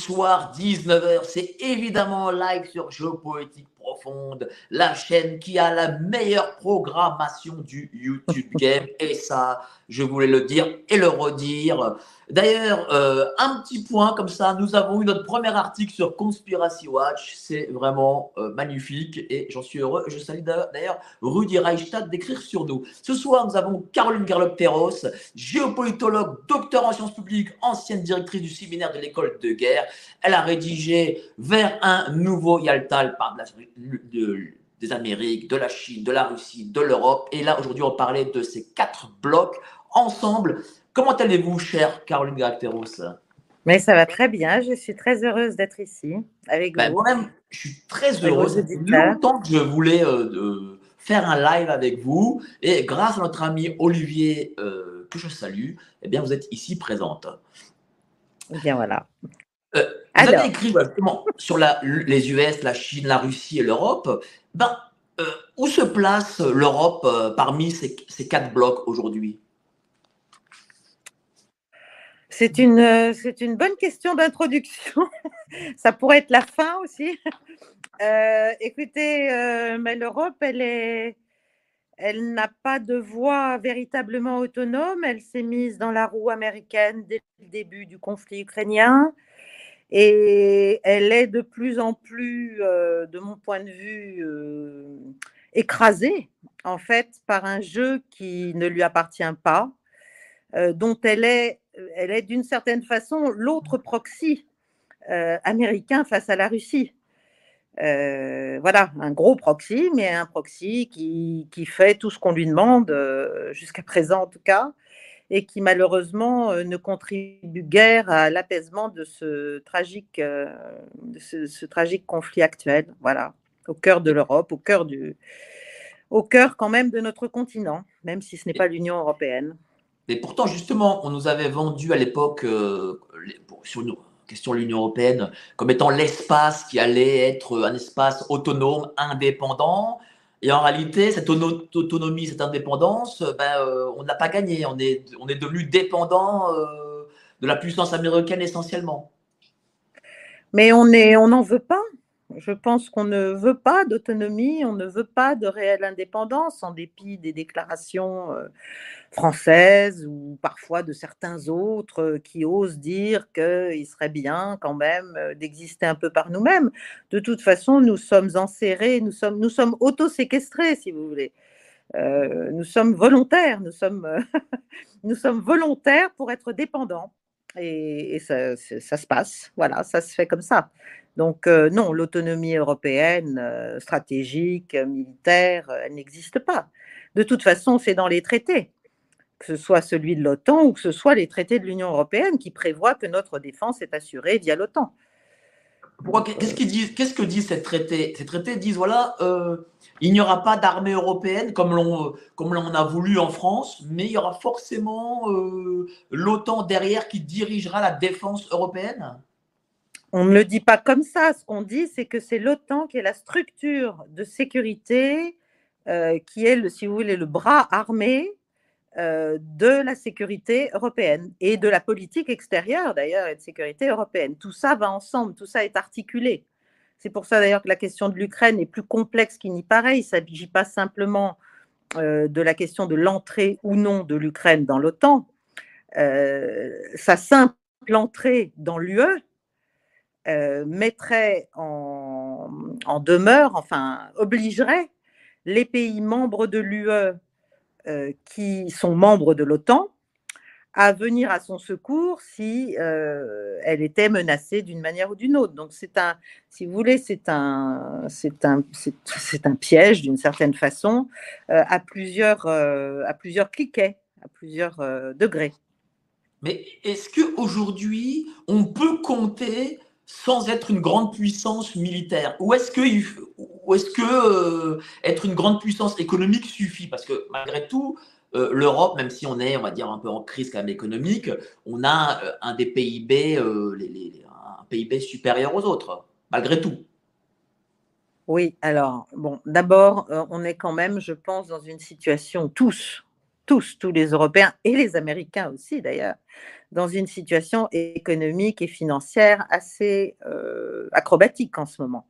Soir 19h, c'est évidemment live sur Géopoétique Profonde, la chaîne qui a la meilleure programmation du YouTube Game. Et ça, je voulais le dire et le redire. D'ailleurs, euh, un petit point comme ça, nous avons eu notre premier article sur Conspiracy Watch, c'est vraiment euh, magnifique et j'en suis heureux. Je salue d'ailleurs Rudy Reichstadt d'écrire sur nous. Ce soir, nous avons Caroline Garlock-Terros, géopolitologue, docteur en sciences publiques, ancienne directrice du séminaire de l'école de guerre. Elle a rédigé Vers un nouveau Yalta, elle parle des Amériques, de la Chine, de la Russie, de l'Europe. Et là, aujourd'hui, on parlait de ces quatre blocs ensemble. Comment allez-vous, chère Caroline Garlock-Terros Mais ça va très bien, je suis très heureuse d'être ici avec Ben, vous. Moi-même, je suis très vos Ça fait longtemps que je voulais euh, faire un live avec vous. Et grâce à notre ami Olivier, euh, que je salue, eh bien, vous êtes ici présente. Eh Bien voilà. Euh, vous Alors. avez écrit justement, sur la- les US, la Chine, la Russie et l'Europe. Ben, euh, où se place l'Europe parmi ces, ces quatre blocs aujourd'hui? C'est une, euh, c'est une bonne question d'introduction. ça pourrait être la fin aussi. Euh, écoutez, euh, mais l'Europe, elle elle n'a pas de voix véritablement autonome. Elle s'est mise dans la roue américaine dès le début du conflit ukrainien. Et elle est de plus en plus, de mon point de vue, écrasée, en fait, par un jeu qui ne lui appartient pas, dont elle est, elle est d'une certaine façon l'autre proxy euh, américain face à la Russie. Euh, voilà, un gros proxy, mais un proxy qui, fait tout ce qu'on lui demande, euh, jusqu'à présent en tout cas, et qui malheureusement ne contribue guère à l'apaisement de ce tragique, de ce tragique conflit actuel. Voilà, au cœur de l'Europe, au cœur du, au cœur quand même de notre continent, même si ce n'est pas l'Union européenne. Et pourtant, justement, on nous avait vendu à l'époque, euh, sur une question de l'Union européenne, comme étant l'espace qui allait être un espace autonome, indépendant. Et en réalité, cette auto- autonomie, cette indépendance, ben, euh, on n'a pas gagné. On est, on est devenu dépendant euh, de la puissance américaine essentiellement. Mais on est, on n'en veut pas. Je pense qu'on ne veut pas d'autonomie, on ne veut pas de réelle indépendance, en dépit des déclarations euh, françaises ou parfois de certains autres euh, qui osent dire qu'il serait bien quand même euh, d'exister un peu par nous-mêmes. De toute façon, nous sommes enserrés, nous sommes, nous sommes auto-séquestrés, si vous voulez. Nous sommes volontaires, nous sommes, nous sommes volontaires pour être dépendants. Et, ça se passe, voilà, ça se fait comme ça. Donc euh, non, l'autonomie européenne, euh, stratégique, euh, militaire, elle n'existe pas. De toute façon, c'est dans les traités, que ce soit celui de l'OTAN ou que ce soit les traités de l'Union européenne qui prévoient que notre défense est assurée via l'OTAN. Qu'est-ce que disent ces traités? Ces traités disent voilà, il n'y aura pas d'armée européenne comme l'on a voulu en France, mais il y aura forcément l'OTAN derrière qui dirigera la défense européenne? On ne le dit pas comme ça. Ce qu'on dit, c'est que c'est l'OTAN qui est la structure de sécurité, euh, qui est, le, si vous voulez, le bras armé euh, de la sécurité européenne et de la politique extérieure, d'ailleurs, et de sécurité européenne. Tout ça va ensemble, tout ça est articulé. C'est pour ça, d'ailleurs, que la question de l'Ukraine est plus complexe qu'il n'y paraît. Il ne s'agit pas simplement euh, de la question de l'entrée ou non de l'Ukraine dans l'OTAN. Sa simple entrée dans l'UE euh, mettrait en, demeure, enfin, obligerait les pays membres de l'UE euh, qui sont membres de l'OTAN à venir à son secours si euh, elle était menacée d'une manière ou d'une autre. Donc c'est un, si vous voulez, c'est un, c'est un, c'est, un piège d'une certaine façon à plusieurs, à plusieurs cliquets, à plusieurs degrés. Mais est-ce que aujourd'hui on peut compter sans être une grande puissance militaire Ou est-ce que, ou que être une grande puissance économique suffit? Parce que malgré tout, euh, l'Europe, même si on est, on va dire, un peu en crise quand économique, on a euh, un des PIB, euh, un PIB supérieur aux autres, malgré tout. Oui, alors, bon, d'abord, on est quand même, je pense, dans une situation, tous, tous, tous les Européens et les Américains aussi d'ailleurs, dans une situation économique et financière assez acrobatique en ce moment.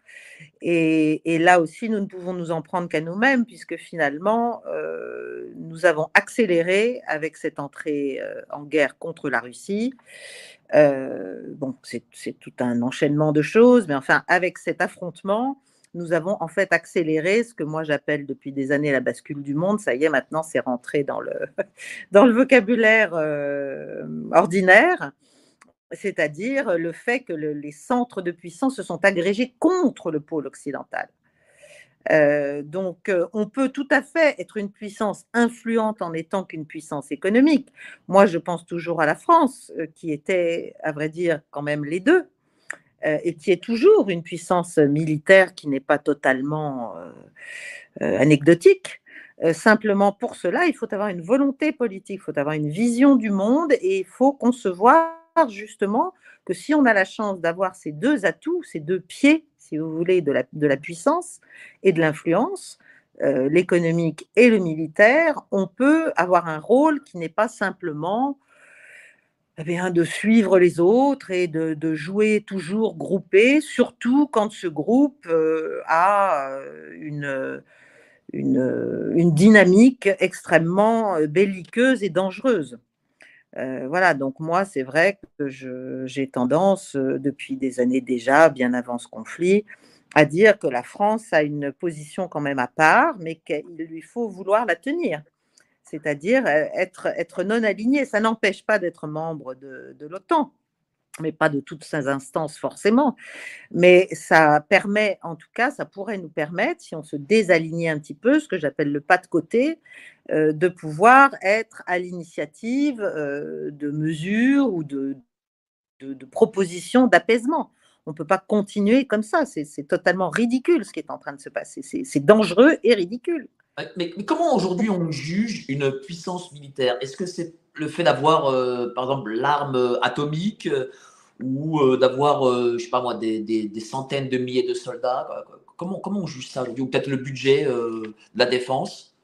Et, là aussi, nous ne pouvons nous en prendre qu'à nous-mêmes, puisque finalement, euh, nous avons accéléré avec cette entrée euh, en guerre contre la Russie. Euh, bon, c'est tout un enchaînement de choses, mais enfin, avec cet affrontement, nous avons en fait accéléré ce que moi j'appelle depuis des années la bascule du monde. Ça y est, maintenant, c'est rentré dans le, dans le vocabulaire ordinaire c'est-à-dire le fait que les centres de puissance se sont agrégés contre le pôle occidental. Euh, donc, euh, on peut tout à fait être une puissance influente en étant qu'une puissance économique. Moi, je pense toujours à la France, euh, qui était, à vrai dire, quand même les deux, et qui est toujours une puissance militaire qui n'est pas totalement anecdotique. simplement, pour cela, il faut avoir une volonté politique, il faut avoir une vision du monde et il faut concevoir justement que si on a la chance d'avoir ces deux atouts, ces deux pieds, si vous voulez, de la, puissance et de l'influence, euh, l'économique et le militaire, on peut avoir un rôle qui n'est pas simplement bien, de suivre les autres et de, jouer toujours groupé, surtout quand ce groupe euh, a euh, une, une, une, dynamique extrêmement belliqueuse et dangereuse. Euh, voilà, donc moi, c'est vrai que j'ai tendance, euh, depuis des années déjà, bien avant ce conflit, à dire que la France a une position quand même à part, mais qu'il lui faut vouloir la tenir, c'est-à-dire euh, être, non aligné. Ça n'empêche pas d'être membre de, de l'OTAN mais pas de toutes ces instances forcément. Mais ça permet, en tout cas, ça pourrait nous permettre, si on se désalignait un petit peu, ce que j'appelle le pas de côté, euh, de pouvoir être à l'initiative euh, de mesures ou de, de, propositions d'apaisement. On ne peut pas continuer comme ça. C'est totalement ridicule ce qui est en train de se passer. C'est dangereux et ridicule. Mais, comment aujourd'hui on juge une puissance militaire? Est-ce que c'est le fait d'avoir, euh, par exemple, l'arme atomique ou euh, d'avoir, euh, je sais pas moi, des, centaines de milliers de soldats? Comment, comment on juge ça Ou peut-être le budget de la défense?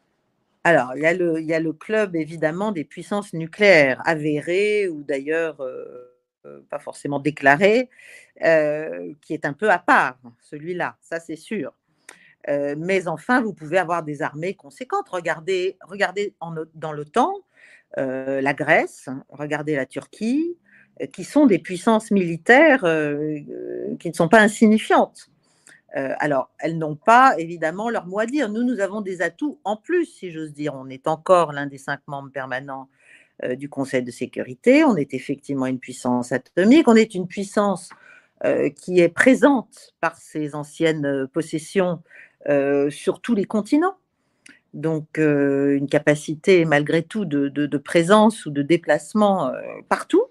Alors, il y, il y a le club, évidemment, des puissances nucléaires avérées ou d'ailleurs pas forcément déclarées, qui est un peu à part, celui-là, ça c'est sûr. Mais enfin, vous pouvez avoir des armées conséquentes. Regardez, regardez dans l'OTAN, euh, la Grèce, regardez la Turquie, qui sont des puissances militaires qui ne sont pas insignifiantes. alors, elles n'ont pas évidemment leur mot à dire. Nous, nous avons des atouts en plus, si j'ose dire. On est encore l'un des cinq membres permanents du Conseil de sécurité. On est effectivement une puissance atomique. On est une puissance qui est présente par ses anciennes possessions sur tous les continents donc euh, une capacité malgré tout de, présence ou de déplacement euh, partout.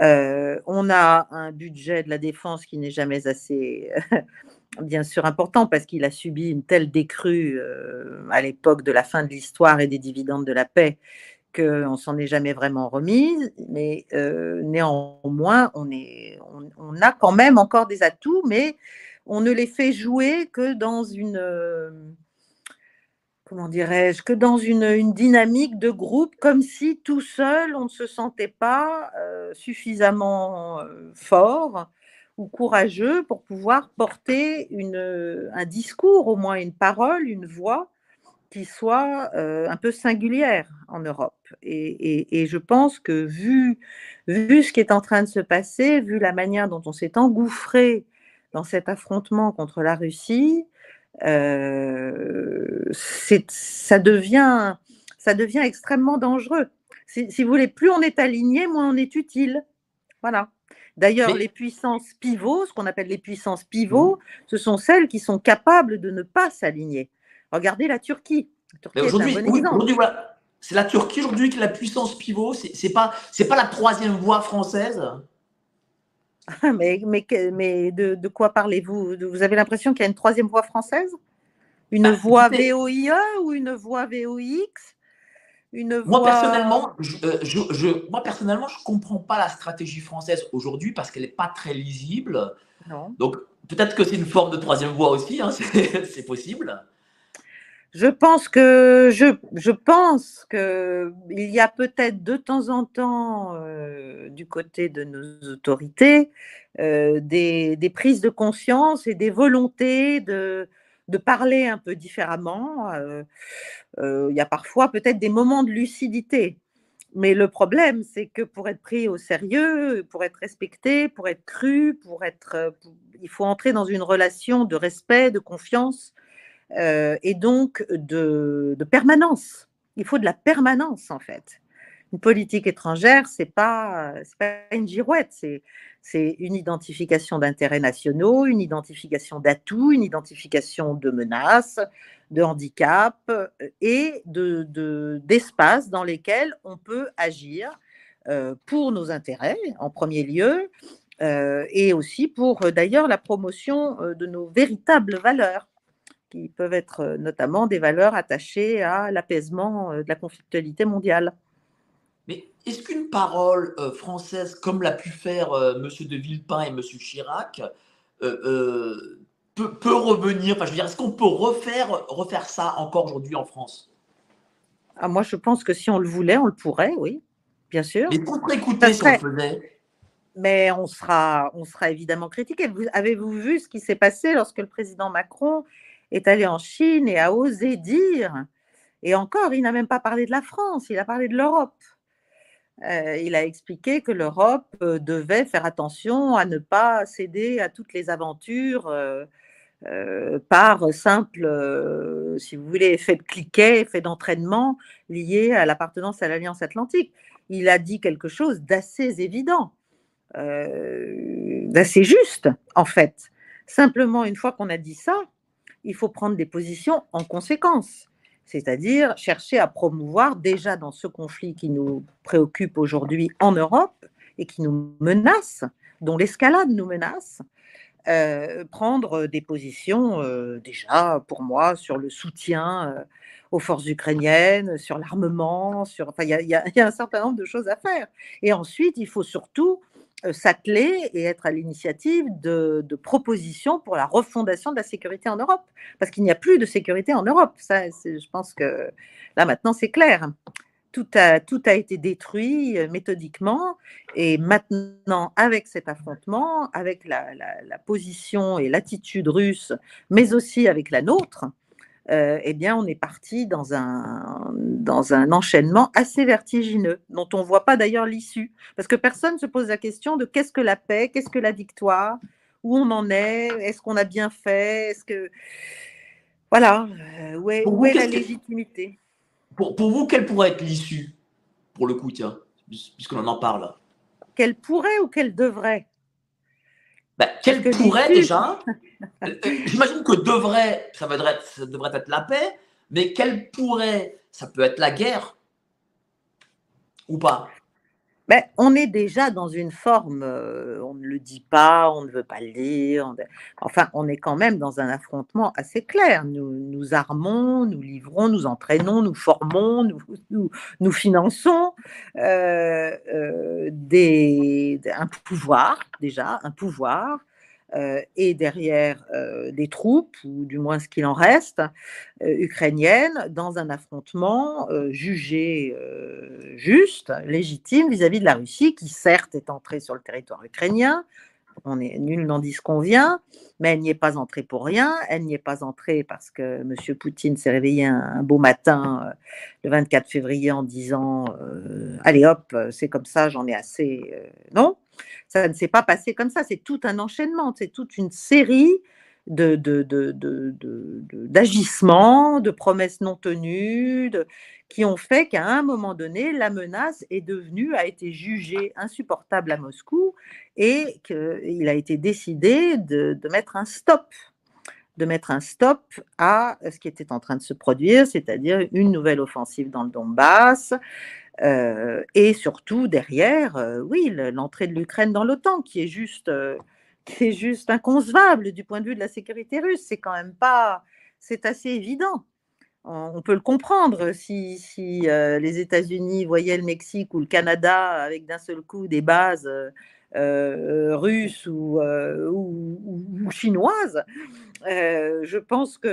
Euh, on a un budget de la défense qui n'est jamais assez, bien sûr, important parce qu'il a subi une telle décrue à l'époque de la fin de l'histoire et des dividendes de la paix qu'on s'en est jamais vraiment remise. Mais néanmoins, on, est, on, a quand même encore des atouts, mais on ne les fait jouer que dans une comment dirais-je, que dans une, dynamique de groupe, comme si tout seul, on ne se sentait pas euh, suffisamment euh, fort ou courageux pour pouvoir porter une, un discours, au moins une parole, une voix qui soit euh, un peu singulière en Europe. Et, je pense que vu, vu ce qui est en train de se passer, vu la manière dont on s'est engouffré dans cet affrontement contre la Russie, euh, ça, devient, ça devient extrêmement dangereux. Si, si vous voulez, plus on est aligné, moins on est utile. Voilà. D'ailleurs, Mais- les puissances pivots, ce qu'on appelle les puissances pivots, ce sont celles qui sont capables de ne pas s'aligner. Regardez la Turquie. Aujourd'hui, bon oui, exemple. aujourd'hui, voilà. C'est la Turquie aujourd'hui qui est la puissance pivot. C'est pas, c'est pas la troisième voie française. Mais, mais, mais de, de quoi parlez-vous? Vous avez l'impression qu'il y a une troisième voie française? Une voie écoutez- VOIE ou une voie VOIX une Moi personnellement, je, euh, je, je- moi personnellement, je comprends pas la stratégie française aujourd'hui parce qu'elle n'est pas très lisible. Non. Donc peut-être que c'est une forme de troisième voie aussi. hein, c'est possible. Je pense que je, je pense que il y a peut-être de temps en temps euh, du côté de nos autorités euh, des, des prises de conscience et des volontés de, de parler un peu différemment. Euh, il y a parfois peut-être des moments de lucidité. Mais le problème, c'est que pour être pris au sérieux, pour être respecté, pour être cru, pour être, il faut entrer dans une relation de respect, de confiance et donc de, permanence. Il faut de la permanence en fait. Une politique étrangère, c'est pas pas une girouette, c'est une identification d'intérêts nationaux, une identification d'atouts, une identification de menaces, de handicaps euh, et de de- d'espaces dans lesquels on peut agir euh, pour nos intérêts en premier lieu euh, et aussi pour euh, d'ailleurs la promotion euh, de nos véritables valeurs qui peuvent être euh, notamment des valeurs attachées à l'apaisement euh, de la conflictualité mondiale. Mais est-ce qu'une parole euh, française, comme l'a pu faire euh, Monsieur de Villepin et Monsieur Chirac, euh, peut, peut revenir? Enfin, je veux dire, est-ce qu'on peut refaire, refaire ça encore aujourd'hui en France? Ah, moi, je pense que si on le voulait, on le pourrait, oui, bien sûr. Mais pour écouter si on le faisait. Mais on sera, on sera évidemment critiqué. Vous- Avez-vous vu ce qui s'est passé lorsque le président Macron est allé en Chine et a osé dire, et encore, il n'a même pas parlé de la France, il a parlé de l'Europe. Euh, il a expliqué que l'Europe euh, devait faire attention à ne pas céder à toutes les aventures euh, par simple, si vous voulez, effet de cliquet, effet d'entraînement lié à l'appartenance à l'Alliance Atlantique. Il a dit quelque chose d'assez évident, d'assez juste, en fait. Simplement, une fois qu'on a dit ça, il faut prendre des positions en conséquence c'est-à-dire chercher à promouvoir déjà dans ce conflit qui nous préoccupe aujourd'hui en Europe et qui nous menace, dont l'escalade nous menace, euh, prendre des positions euh, déjà pour moi sur le soutien euh, aux forces ukrainiennes, sur l'armement, sur enfin il y, a- un certain nombre de choses à faire. Et ensuite, il faut surtout s'atteler et être à l'initiative de, propositions pour la refondation de la sécurité en Europe parce qu'il n'y a plus de sécurité en Europe. Ça, je pense que là maintenant c'est clair. Tout a, tout a été détruit euh, méthodiquement et maintenant avec cet affrontement, avec la position et l'attitude russe, mais aussi avec la nôtre, euh, eh bien on est parti dans un, dans un enchaînement assez vertigineux dont on ne voit pas d'ailleurs l'issue. Parce que personne ne se pose la question de qu'est-ce que la paix, qu'est-ce que la victoire, où on en est, est-ce qu'on a bien fait, est-ce que voilà, euh, où est, où la légitimité? Pour, pour vous, quelle pourrait être l'issue Pour le coup, tiens, puis- puisqu'on en parle? Qu'elle pourrait ou qu'elle devrait? Ben, quelle que pourrait déjà Euh, euh, J'imagine que devrait, ça devrait, être, ça devrait être la paix, mais quelle pourrait, ça peut être la guerre ou pas? Ben, on est déjà dans une forme, euh, on ne le dit pas, on ne veut pas le dire. enfin, on est quand même dans un affrontement assez clair. Nous nous armons, nous livrons, nous entraînons, nous formons, nous finançons euh, euh, des, un pouvoir, déjà, un pouvoir. Euh, et derrière euh, des troupes, ou du moins ce qu'il en reste, euh, ukrainiennes, dans un affrontement jugé juste, légitime vis-à-vis de la Russie, qui certes est entrée sur le territoire ukrainien. On est nul n'en dit ce qu'on vient, mais elle n'y est pas entrée pour rien. Elle n'y est pas entrée parce que M. Poutine s'est réveillé un, beau matin, le 24 février, en disant Allez hop, c'est comme ça, j'en ai assez. Non, ça ne s'est pas passé comme ça. C'est tout un enchaînement, c'est toute une série de, de, de, d'agissements, promesses non tenues, qui ont fait qu'à un moment donné, la menace est devenue, a été jugée insupportable à Moscou et qu'il a été décidé de, mettre un stop de mettre un stop à ce qui était en train de se produire, c'est-à-dire une nouvelle offensive dans le Donbass, euh, et surtout derrière, euh, oui, l'entrée de l'Ukraine dans l'OTAN, qui est juste, euh, juste inconcevable du point de vue de la sécurité russe. C'est quand même pas, c'est assez évident on peut le comprendre si, euh, les États-Unis voyaient le Mexique ou le Canada avec d'un seul coup des bases russes ou, chinoises. je pense qu'il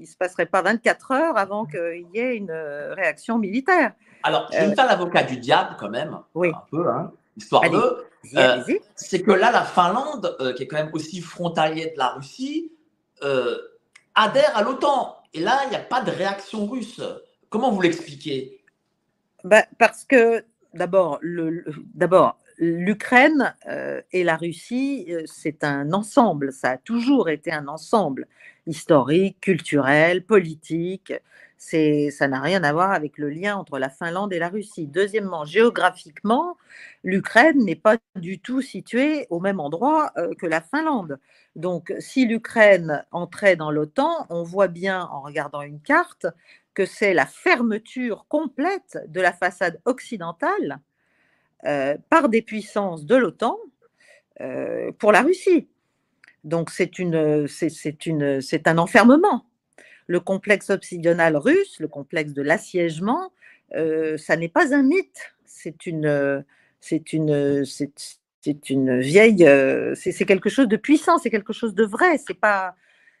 ne se passerait pas 24 heures avant qu'il y ait une réaction militaire. Alors, je vais me faire l'avocat du diable quand même, un peu, hein, histoire de. c'est que là, la Finlande, qui est quand même aussi frontalier de la Russie, adhère à l'OTAN. Et là, il n'y a pas de réaction russe. Comment vous l'expliquez? Bah, Parce que d'abord, d'abord, l'Ukraine euh, et la Russie, euh, c'est un ensemble. Ça a toujours été un ensemble historique, culturel, politique. Ça n'a rien à voir avec le lien entre la Finlande et la Russie. Deuxièmement, géographiquement, l'Ukraine n'est pas du tout située au même endroit euh, que la Finlande. Donc, si l'Ukraine entrait dans l'OTAN, on voit bien en regardant une carte que c'est la fermeture complète de la façade occidentale euh, par des puissances de l'OTAN euh, pour la Russie. Donc, c'est un enfermement. Le complexe obsidional russe, le complexe de l'assiègement, euh, ça n'est pas un mythe, c'est une, c'est une, c'est une vieille, euh, c'est quelque chose de puissant, c'est quelque chose de vrai, c'est pas,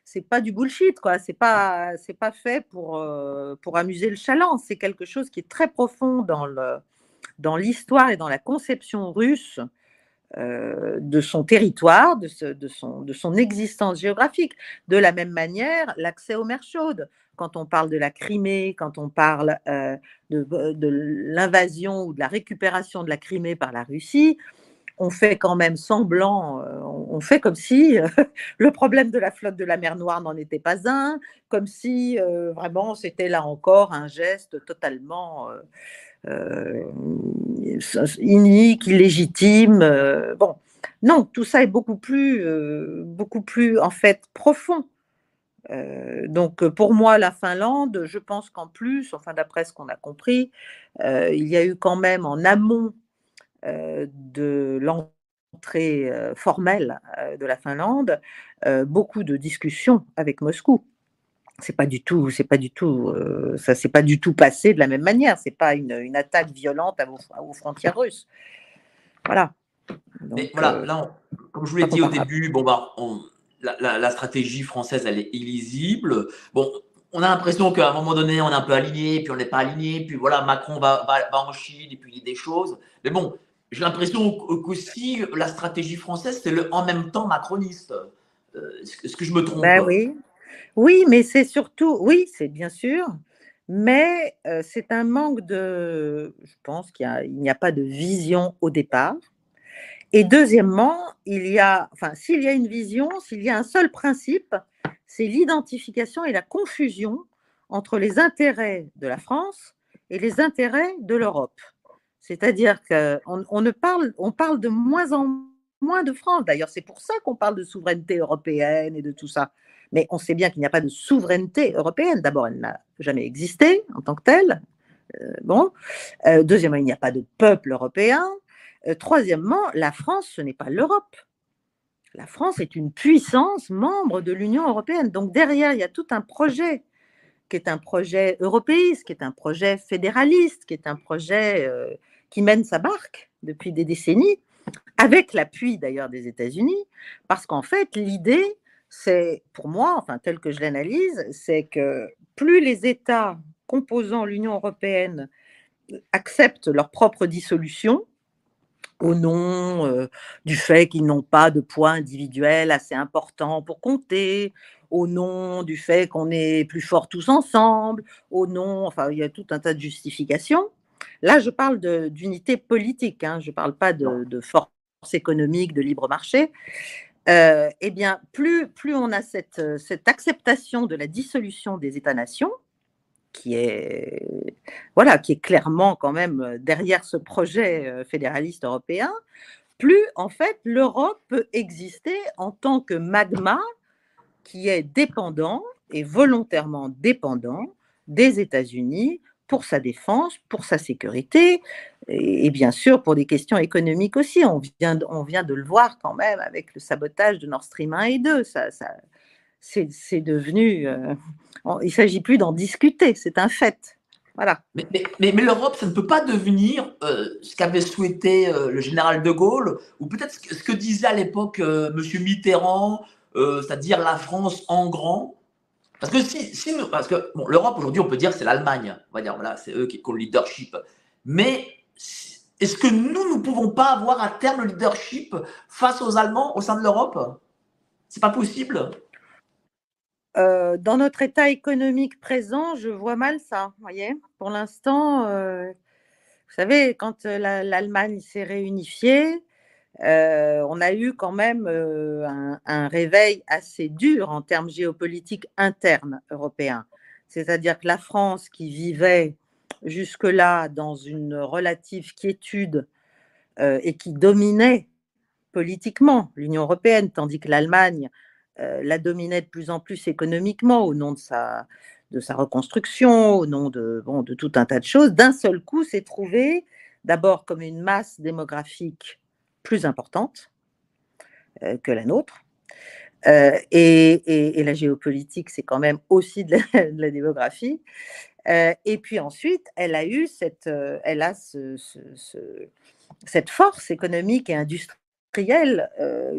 c'est pas du bullshit quoi, c'est pas, c'est pas fait pour euh, pour amuser le chaland, c'est quelque chose qui est très profond dans le, dans l'histoire et dans la conception russe euh, de son territoire, de, son, existence géographique. De la même manière, l'accès aux mers chaudes. Quand on parle de la Crimée, quand on parle de, de l'invasion ou de la récupération de la Crimée par la Russie, on fait quand même semblant, euh, on fait comme si euh, le problème de la flotte de la mer Noire n'en était pas un, comme si euh, vraiment c'était là encore un geste totalement inique, illégitime. bon, non, tout ça est beaucoup plus, beaucoup plus en fait profond. donc pour moi, la Finlande, je pense qu'en plus, enfin d'après ce qu'on a compris, il y a eu quand même en amont euh, de l'entrée euh, formelle euh, de la Finlande, beaucoup de discussions avec Moscou. C'est pas du tout, c'est pas du tout, ça s'est pas du tout passé de la même manière. C'est pas une, attaque violente à vos, frontières russes. Voilà. Mais voilà, comme je vous l'ai dit au début, bon bah, la, stratégie française, elle est illisible. Bon, on a l'impression qu'à un moment donné, on est un peu aligné, puis on n'est pas aligné, puis voilà, Macron va, va, va en Chine, et puis il dit des choses. Mais bon, j'ai l'impression qu'aussi la stratégie française, c'est le en même temps macroniste. Euh, est-ce que je me trompe? Ben oui. Oui, mais c'est surtout, oui, c'est bien sûr, mais euh, c'est un manque de, je pense qu'il n'y a, pas de vision au départ. Et deuxièmement, il y a, enfin, s'il y a une vision, s'il y a un seul principe, c'est l'identification et la confusion entre les intérêts de la France et les intérêts de l'Europe. C'est-à-dire qu'on on ne parle, on parle de moins en moins de France. D'ailleurs, c'est pour ça qu'on parle de souveraineté européenne et de tout ça. Mais on sait bien qu'il n'y a pas de souveraineté européenne. D'abord, elle n'a jamais existé en tant que telle. Euh, bon. Euh, deuxièmement, il n'y a pas de peuple européen. Euh, troisièmement, la France, ce n'est pas l'Europe. La France est une puissance membre de l'Union européenne. Donc derrière, il y a tout un projet qui est un projet européiste, qui est un projet fédéraliste, qui est un projet qui mène sa barque depuis des décennies, avec l'appui d'ailleurs des États-Unis, parce qu'en fait, l'idée, c'est, pour moi, enfin, tel que je l'analyse, c'est que plus les États composant l'Union européenne acceptent leur propre dissolution, au nom euh, du fait qu'ils n'ont pas de poids individuel assez important pour compter, au nom du fait qu'on est plus forts tous ensemble, au nom, enfin, il y a tout un tas de justifications. Là, je parle d'unité politique, hein, je ne parle pas de, force économique, de libre marché. Euh, eh bien, plus, plus on a cette, cette, acceptation de la dissolution des États-nations, qui est, voilà, qui est clairement quand même derrière ce projet fédéraliste européen, plus en fait l'Europe peut exister en tant que magma qui est dépendant et volontairement dépendant des États-Unis pour sa défense, pour sa sécurité, et, bien sûr pour des questions économiques aussi. On vient, de le voir quand même avec le sabotage de Nord Stream 1 et 2. Ça, c'est devenu... Euh, il ne s'agit plus d'en discuter, c'est un fait. Voilà. Mais, l'Europe, ça ne peut pas devenir euh, ce qu'avait souhaité euh, le général de Gaulle, ou peut-être ce, que disait à l'époque M. Mitterrand, c'est-à-dire la France en grand, parce que si, si parce que bon, l'Europe aujourd'hui, on peut dire c'est l'Allemagne, on va dire voilà, c'est eux qui ont le leadership. Mais est-ce que nous, nous pouvons pas avoir à terme le leadership face aux Allemands au sein de l'Europe? C'est pas possible. Euh, dans notre état économique présent, je vois mal ça. Voyez, pour l'instant, euh, vous savez, quand euh, l'Allemagne s'est réunifiée, euh, on a eu quand même euh, un, réveil assez dur en termes géopolitiques internes européens. C'est-à-dire que la France, qui vivait jusque-là dans une relative quiétude euh, et qui dominait politiquement l'Union européenne, tandis que l'Allemagne la dominait de plus en plus économiquement au nom de sa, de sa reconstruction, au nom de, bon, de tout un tas de choses, d'un seul coup s'est trouvée d'abord comme une masse démographique plus importante euh, que la nôtre. Euh, et, la géopolitique, c'est quand même aussi de la, démographie. Euh, et puis ensuite, elle a eu cette, elle a cette force économique et industrielle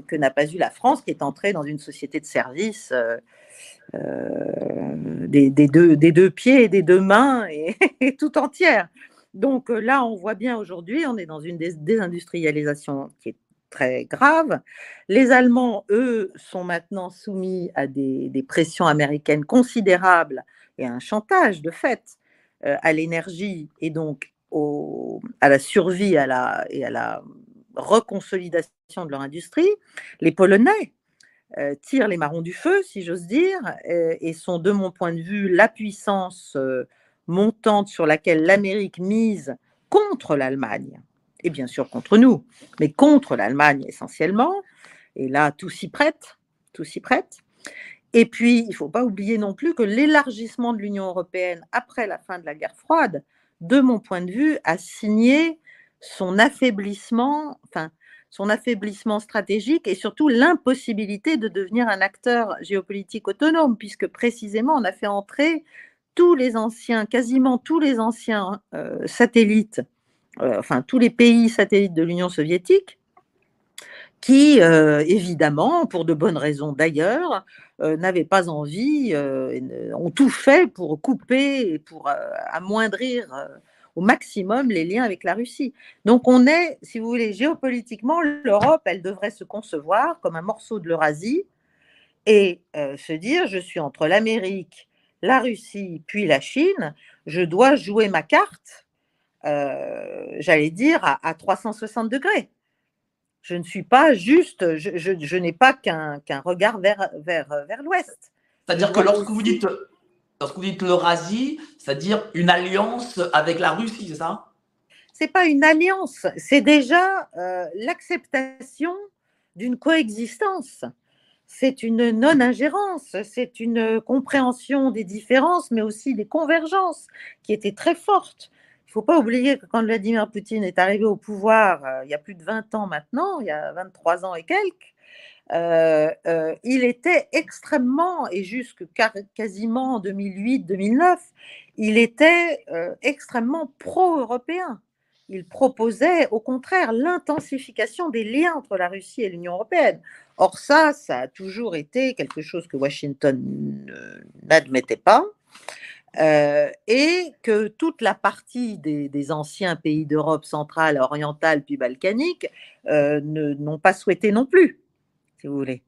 que n'a pas eu la France, qui est entrée dans une société de services des, deux, des deux pieds et des deux mains et, et tout entière. Donc euh, là, on voit bien aujourd'hui, on est dans une désindustrialisation qui est très grave. Les Allemands, eux, sont maintenant soumis à des, pressions américaines considérables et à un chantage de fait euh, à l'énergie et donc à la survie à la, et à la reconsolidation de leur industrie. Les Polonais euh, tirent les marrons du feu, si j'ose dire, et, sont, de mon point de vue, la puissance montante sur laquelle l'Amérique mise contre l'Allemagne, et bien sûr contre nous, mais contre l'Allemagne essentiellement. Et là, tout s'y prête, tout s'y prête. Et puis, il ne faut pas oublier non plus que l'élargissement de l'Union européenne après la fin de la guerre froide, de mon point de vue, a signé son affaiblissement, enfin, son affaiblissement stratégique et surtout l'impossibilité de devenir un acteur géopolitique autonome, puisque précisément on a fait entrer tous les anciens, quasiment tous les anciens euh, satellites, euh, enfin tous les pays satellites de l'Union soviétique, qui, euh, évidemment, pour de bonnes raisons d'ailleurs, n'avaient pas envie, ont tout fait pour couper et pour amoindrir au maximum les liens avec la Russie. Donc on est, si vous voulez, géopolitiquement, l'Europe, elle devrait se concevoir comme un morceau de l'Eurasie et se dire, je suis entre l'Amérique, la Russie puis la Chine, je dois jouer ma carte, euh, j'allais dire, à, 360 degrés. Je ne suis pas juste, je, n'ai pas qu'un regard vers, vers, vers l'ouest. C'est-à-dire que lorsque vous dites, lorsque vous dites l'Eurasie, c'est-à-dire une alliance avec la Russie, c'est ça? C'est pas une alliance, c'est déjà euh, l'acceptation d'une coexistence c'est une non-ingérence, c'est une compréhension des différences, mais aussi des convergences qui étaient très fortes. Il ne faut pas oublier que quand Vladimir Poutine est arrivé au pouvoir, euh, il y a plus de 20 ans maintenant, il y a 23 ans et quelques, euh, euh, il était extrêmement, et jusque quasiment en 2008-2009, il était extrêmement pro-européen. Il proposait au contraire l'intensification des liens entre la Russie et l'Union européenne. Or ça, ça a toujours été quelque chose que Washington n'admettait pas. Euh, et que toute la partie des, anciens pays d'Europe centrale, orientale, puis balkanique euh, n'ont pas souhaité non plus, si vous voulez.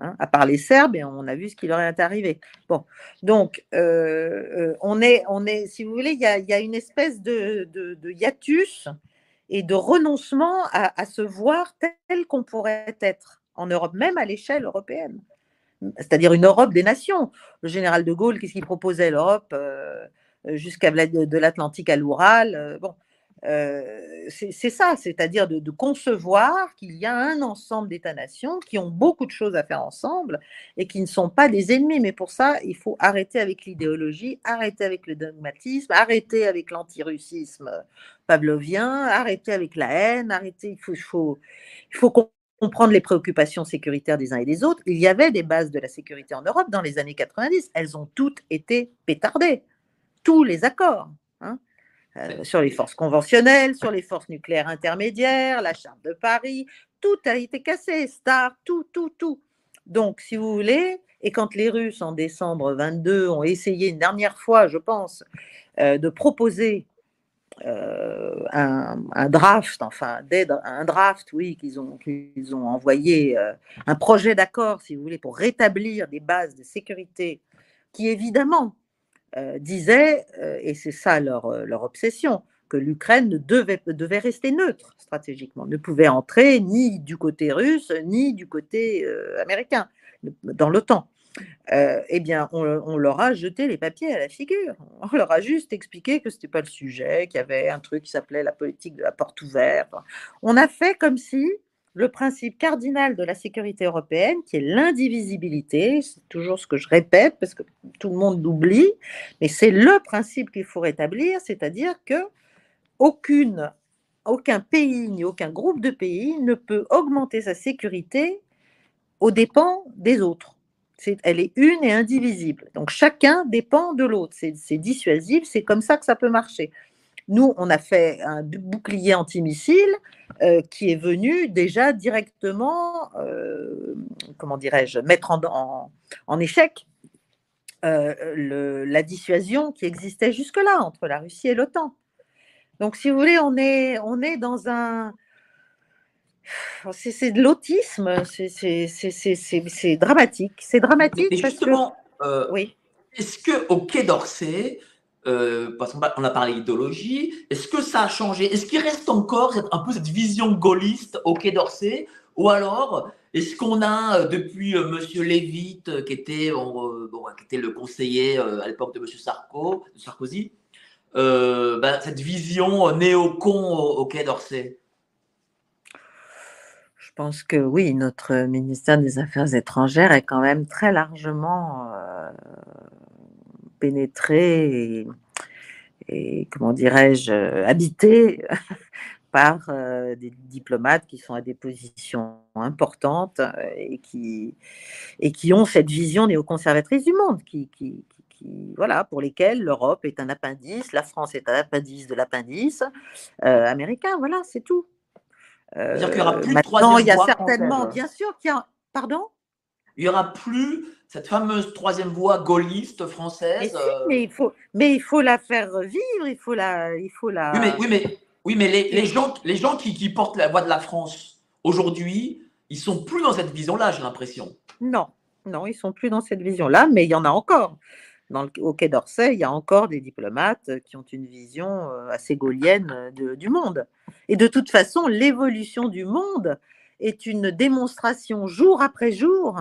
Hein, à part les Serbes, et on a vu ce qui leur est arrivé. Bon, donc euh, on, est, on est, si vous voulez, il y a, une espèce de, hiatus et de renoncement à se voir tel qu'on pourrait être en Europe, même à l'échelle européenne. C'est-à-dire une Europe des nations. Le général de Gaulle, qu'est-ce qu'il proposait L'Europe euh, jusqu'à de l'Atlantique à l'Oural. bon, euh, c'est ça, c'est-à-dire de, concevoir qu'il y a un ensemble d'États-nations qui ont beaucoup de choses à faire ensemble et qui ne sont pas des ennemis. Mais pour ça, il faut arrêter avec l'idéologie, arrêter avec le dogmatisme, arrêter avec l'antirussisme pavlovien, arrêter avec la haine, arrêter. Il faut, il faut, il faut comprendre les préoccupations sécuritaires des uns et des autres. Il y avait des bases de la sécurité en Europe dans les années 90. Elles ont toutes été pétardées. Tous les accords. Euh, sur les forces conventionnelles, sur les forces nucléaires intermédiaires, la charte de Paris, tout a été cassé, Star, tout, tout, tout. Donc, si vous voulez, et quand les Russes en décembre 22 ont essayé une dernière fois, je pense, euh, de proposer euh, un, draft, enfin un draft, oui, qu'ils ont, qu'ils ont envoyé, un projet d'accord, si vous voulez, pour rétablir des bases de sécurité qui évidemment disaient, euh, et c'est ça leur, euh, leur, obsession, que l'Ukraine devait, devait rester neutre stratégiquement, ne pouvait entrer ni du côté russe, ni du côté américain, dans l'OTAN. eh bien, on, leur a jeté les papiers à la figure. On leur a juste expliqué que ce n'était pas le sujet, qu'il y avait un truc qui s'appelait la politique de la porte ouverte. On a fait comme si le principe cardinal de la sécurité européenne, qui est l'indivisibilité. C'est toujours ce que je répète parce que tout le monde l'oublie, mais c'est le principe qu'il faut rétablir, c'est-à-dire que aucun pays ni aucun groupe de pays ne peut augmenter sa sécurité aux dépens des autres. elle est une et indivisible. Donc chacun dépend de l'autre. C'est dissuasif, c'est comme ça que ça peut marcher. Nous, on a fait un bouclier antimissile euh, qui est venu déjà directement, euh, comment dirais-je, mettre en, échec euh, la dissuasion qui existait jusque-là entre la Russie et l'OTAN. Donc, si vous voulez, on est, on est dans un. C'est de l'autisme, c'est dramatique. C'est dramatique. justement, oui. est-ce qu'au Quai d'Orsay, euh, parce qu'on a parlé d'idéologie, est-ce que ça a changé? Est-ce qu'il reste encore un peu cette vision gaulliste au Quai d'Orsay? Ou alors, est-ce qu'on a, euh, depuis M. Euh, Monsieur Lévite, qui était, qui était le conseiller à l'époque de Monsieur Sarko, Sarkozy, ben, cette vision néocon au Quai d'Orsay? Je pense que oui, notre ministère des Affaires étrangères est quand même très largement pénétré et, comment dirais-je, habité par euh, des diplomates qui sont à des positions importantes euh, et qui, et qui ont cette vision néoconservatrice du monde, qui, qui, voilà, pour lesquels l'Europe est un appendice, la France est un appendice de l'appendice euh, américain, voilà, c'est tout. Euh, il y aura plus maintenant, il y a certainement, bien sûr qu'il y a, pardon? Il n'y aura plus cette fameuse troisième voie gaulliste française. Euh, mais, il faut, mais il faut la faire vivre, il faut la. Il faut la... Oui, mais, oui, mais, oui, mais les, les gens, les gens qui, qui, portent la voix de la France aujourd'hui, ils sont plus dans cette vision-là, j'ai l'impression. Non, non, ils sont plus dans cette vision-là, mais il y en a encore. Dans le, au Quai d'Orsay, il y a encore des diplomates qui ont une vision euh, assez gaulienne de, du monde. Et de toute façon, l'évolution du monde est une démonstration jour après jour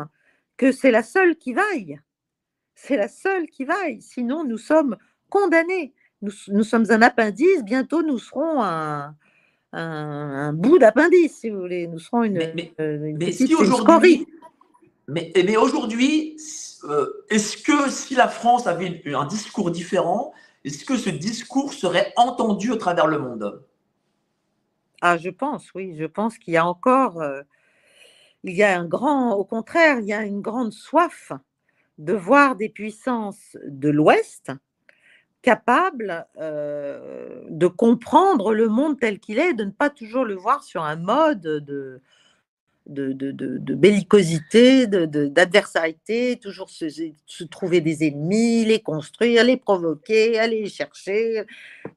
que c'est la seule qui vaille. C'est la seule qui vaille. Sinon, nous sommes condamnés. Nous, sommes un appendice. Bientôt, nous serons un, un, bout d'appendice, si vous voulez. Nous serons une, mais, euh, si aujourd'hui, mais, mais aujourd'hui, euh, est-ce que si la France avait un discours différent, est-ce que ce discours serait entendu au travers le monde? Ah, je pense, oui. Je pense qu'il y a encore. Euh, il y a un grand, au contraire, il y a une grande soif de voir des puissances de l'Ouest capables euh, de comprendre le monde tel qu'il est, de ne pas toujours le voir sur un mode de, de, de, de, bellicosité, d'adversarité, toujours se, se, trouver des ennemis, les construire, les provoquer, aller les chercher.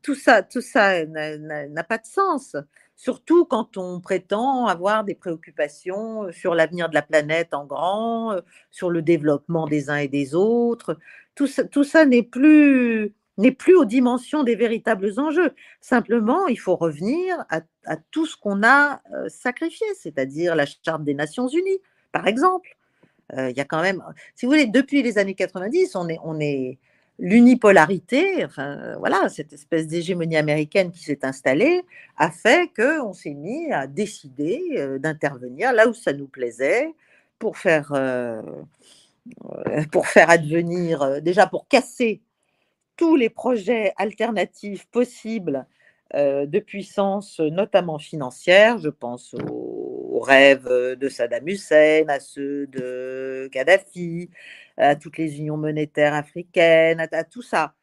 Tout ça, tout ça n'a pas de sens surtout quand on prétend avoir des préoccupations sur l'avenir de la planète en grand, sur le développement des uns et des autres. Tout ça, n'est plus n'est plus aux dimensions des véritables enjeux. Simplement, il faut revenir à, tout ce qu'on a sacrifié, c'est-à-dire la Charte des Nations Unies, par exemple. il y a quand même, si vous voulez, depuis les années 90, on est, on est, l'unipolarité, voilà, cette espèce d'hégémonie américaine qui s'est installée, a fait qu'on s'est mis à décider euh, d'intervenir là où ça nous plaisait pour faire, euh, faire advenir, euh, déjà pour casser tous les projets alternatifs possibles de puissance, notamment financière. Je pense aux, rêves de Saddam Hussein, à ceux de Kadhafi, à toutes les unions monétaires africaines, à, tout ça,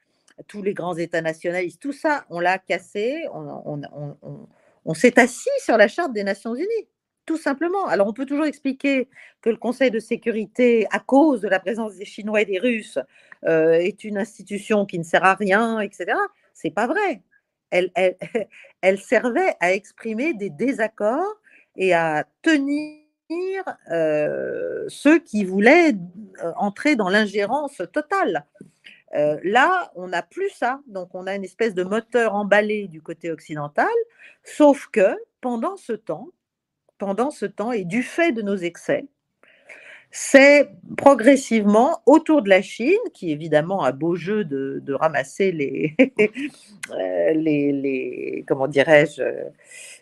tous les grands États nationalistes, tout ça, on l'a cassé, on, s'est assis sur la charte des Nations Unies, tout simplement. Alors on peut toujours expliquer que le Conseil de sécurité, à cause de la présence des Chinois et des Russes, euh, est une institution qui ne sert à rien, etc. C'est pas vrai. Elle servait à exprimer des désaccords et à tenir euh, ceux qui voulaient euh, entrer dans l'ingérence totale. Euh, là, on n'a plus ça, donc on a une espèce de moteur emballé du côté occidental, sauf que pendant ce temps, pendant ce temps et du fait de nos excès, c'est progressivement autour de la Chine, qui évidemment a beau jeu de, ramasser les, les, les, comment dirais-je,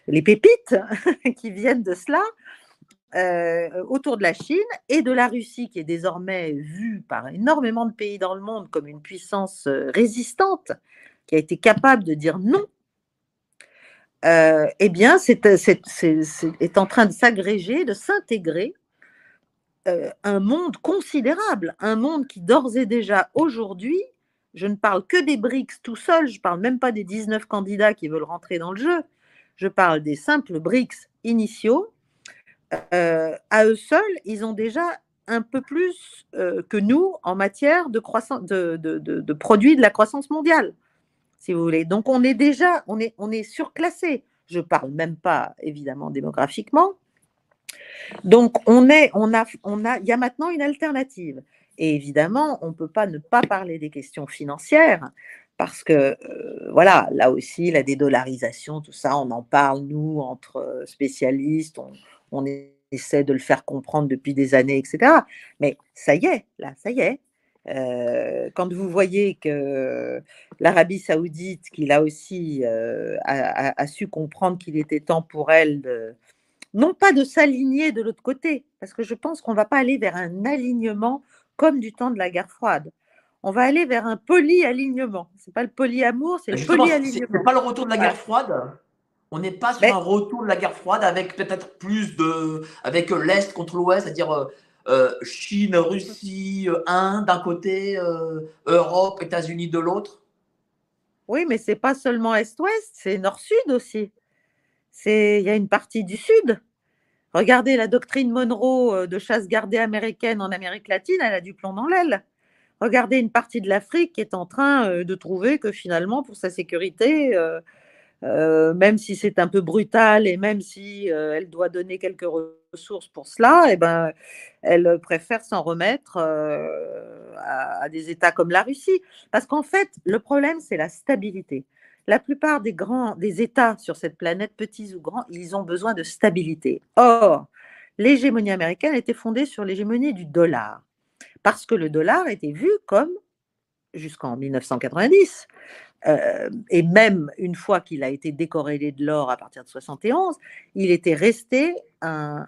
les pépites qui viennent de cela, euh, autour de la Chine et de la Russie, qui est désormais vue par énormément de pays dans le monde comme une puissance euh, résistante, qui a été capable de dire non, euh, eh bien, c'est, est, en train de s'agréger, de s'intégrer un monde considérable, un monde qui d'ores et déjà aujourd'hui, je ne parle que des BRICS tout seul, je ne parle même pas des 19 candidats qui veulent rentrer dans le jeu, je parle des simples BRICS initiaux, euh, à eux seuls, ils ont déjà un peu plus euh, que nous en matière de, produits de la croissance mondiale, si vous voulez. Donc on est déjà, on est, on est surclassé. Je parle même pas évidemment démographiquement. Donc on est, on a, on a, il y a maintenant une alternative. Et évidemment, on ne peut pas ne pas parler des questions financières parce que euh, voilà, là aussi, la dédollarisation, tout ça, on en parle, nous, entre spécialistes, on, on essaie de le faire comprendre depuis des années, etc. Mais ça y est, là, ça y est. Euh, quand vous voyez que l'Arabie saoudite, qui là aussi euh, a, su comprendre qu'il était temps pour elle, de, non pas de s'aligner de l'autre côté, parce que je pense qu'on ne va pas aller vers un alignement comme du temps de la guerre froide. On va aller vers un polyalignement. Ce n'est pas le polyamour, c'est le polyalignement. Ce n'est pas le retour de la guerre froide? On n'est pas sur un retour de la guerre froide avec peut-être plus de. avec l'Est contre l'Ouest, c'est-à-dire euh, euh, Chine, Russie, euh, Inde d'un côté, Europe, États-Unis de l'autre Oui, mais c'est pas seulement Est-Ouest, c'est Nord-Sud aussi. Il y a une partie du Sud. Regardez la doctrine Monroe de chasse gardée américaine en Amérique latine, elle a du plomb dans l'aile. Regardez une partie de l'Afrique qui est en train de trouver que finalement, pour sa sécurité, euh, même si c'est un peu brutal et même si euh, elle doit donner quelques ressources pour cela, eh ben, elle préfère s'en remettre euh, à, des États comme la Russie. Parce qu'en fait, le problème, c'est la stabilité. La plupart des grands, des États sur cette planète, petits ou grands, ils ont besoin de stabilité. Or, l'hégémonie américaine était fondée sur l'hégémonie du dollar, parce que le dollar était vu comme, jusqu'en 1990, euh, et même une fois qu'il a été décorrélé de l'or à partir de 71, il était resté un,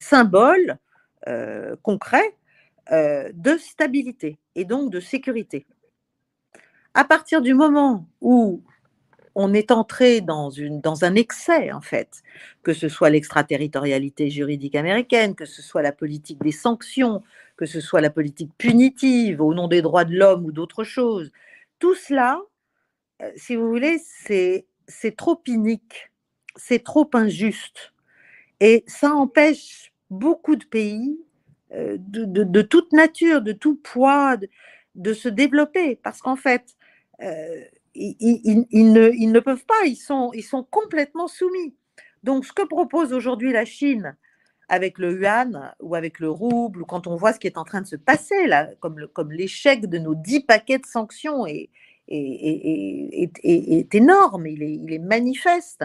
symbole euh, concret euh, de stabilité et donc de sécurité. À partir du moment où on est entré dans, dans un excès, en fait, que ce soit l'extraterritorialité juridique américaine, que ce soit la politique des sanctions, que ce soit la politique punitive au nom des droits de l'homme ou d'autres choses, tout cela, euh, si vous voulez, c'est trop inique, c'est trop injuste. Et ça empêche beaucoup de pays euh, de, toute nature, de tout poids, de, se développer. Parce qu'en fait, euh, ils, ne, peuvent pas, ils sont, ils sont complètement soumis. Donc, ce que propose aujourd'hui la Chine avec le yuan ou avec le rouble, ou quand on voit ce qui est en train de se passer, là, comme l'échec de nos dix paquets de sanctions est, énorme, il est, il est manifeste,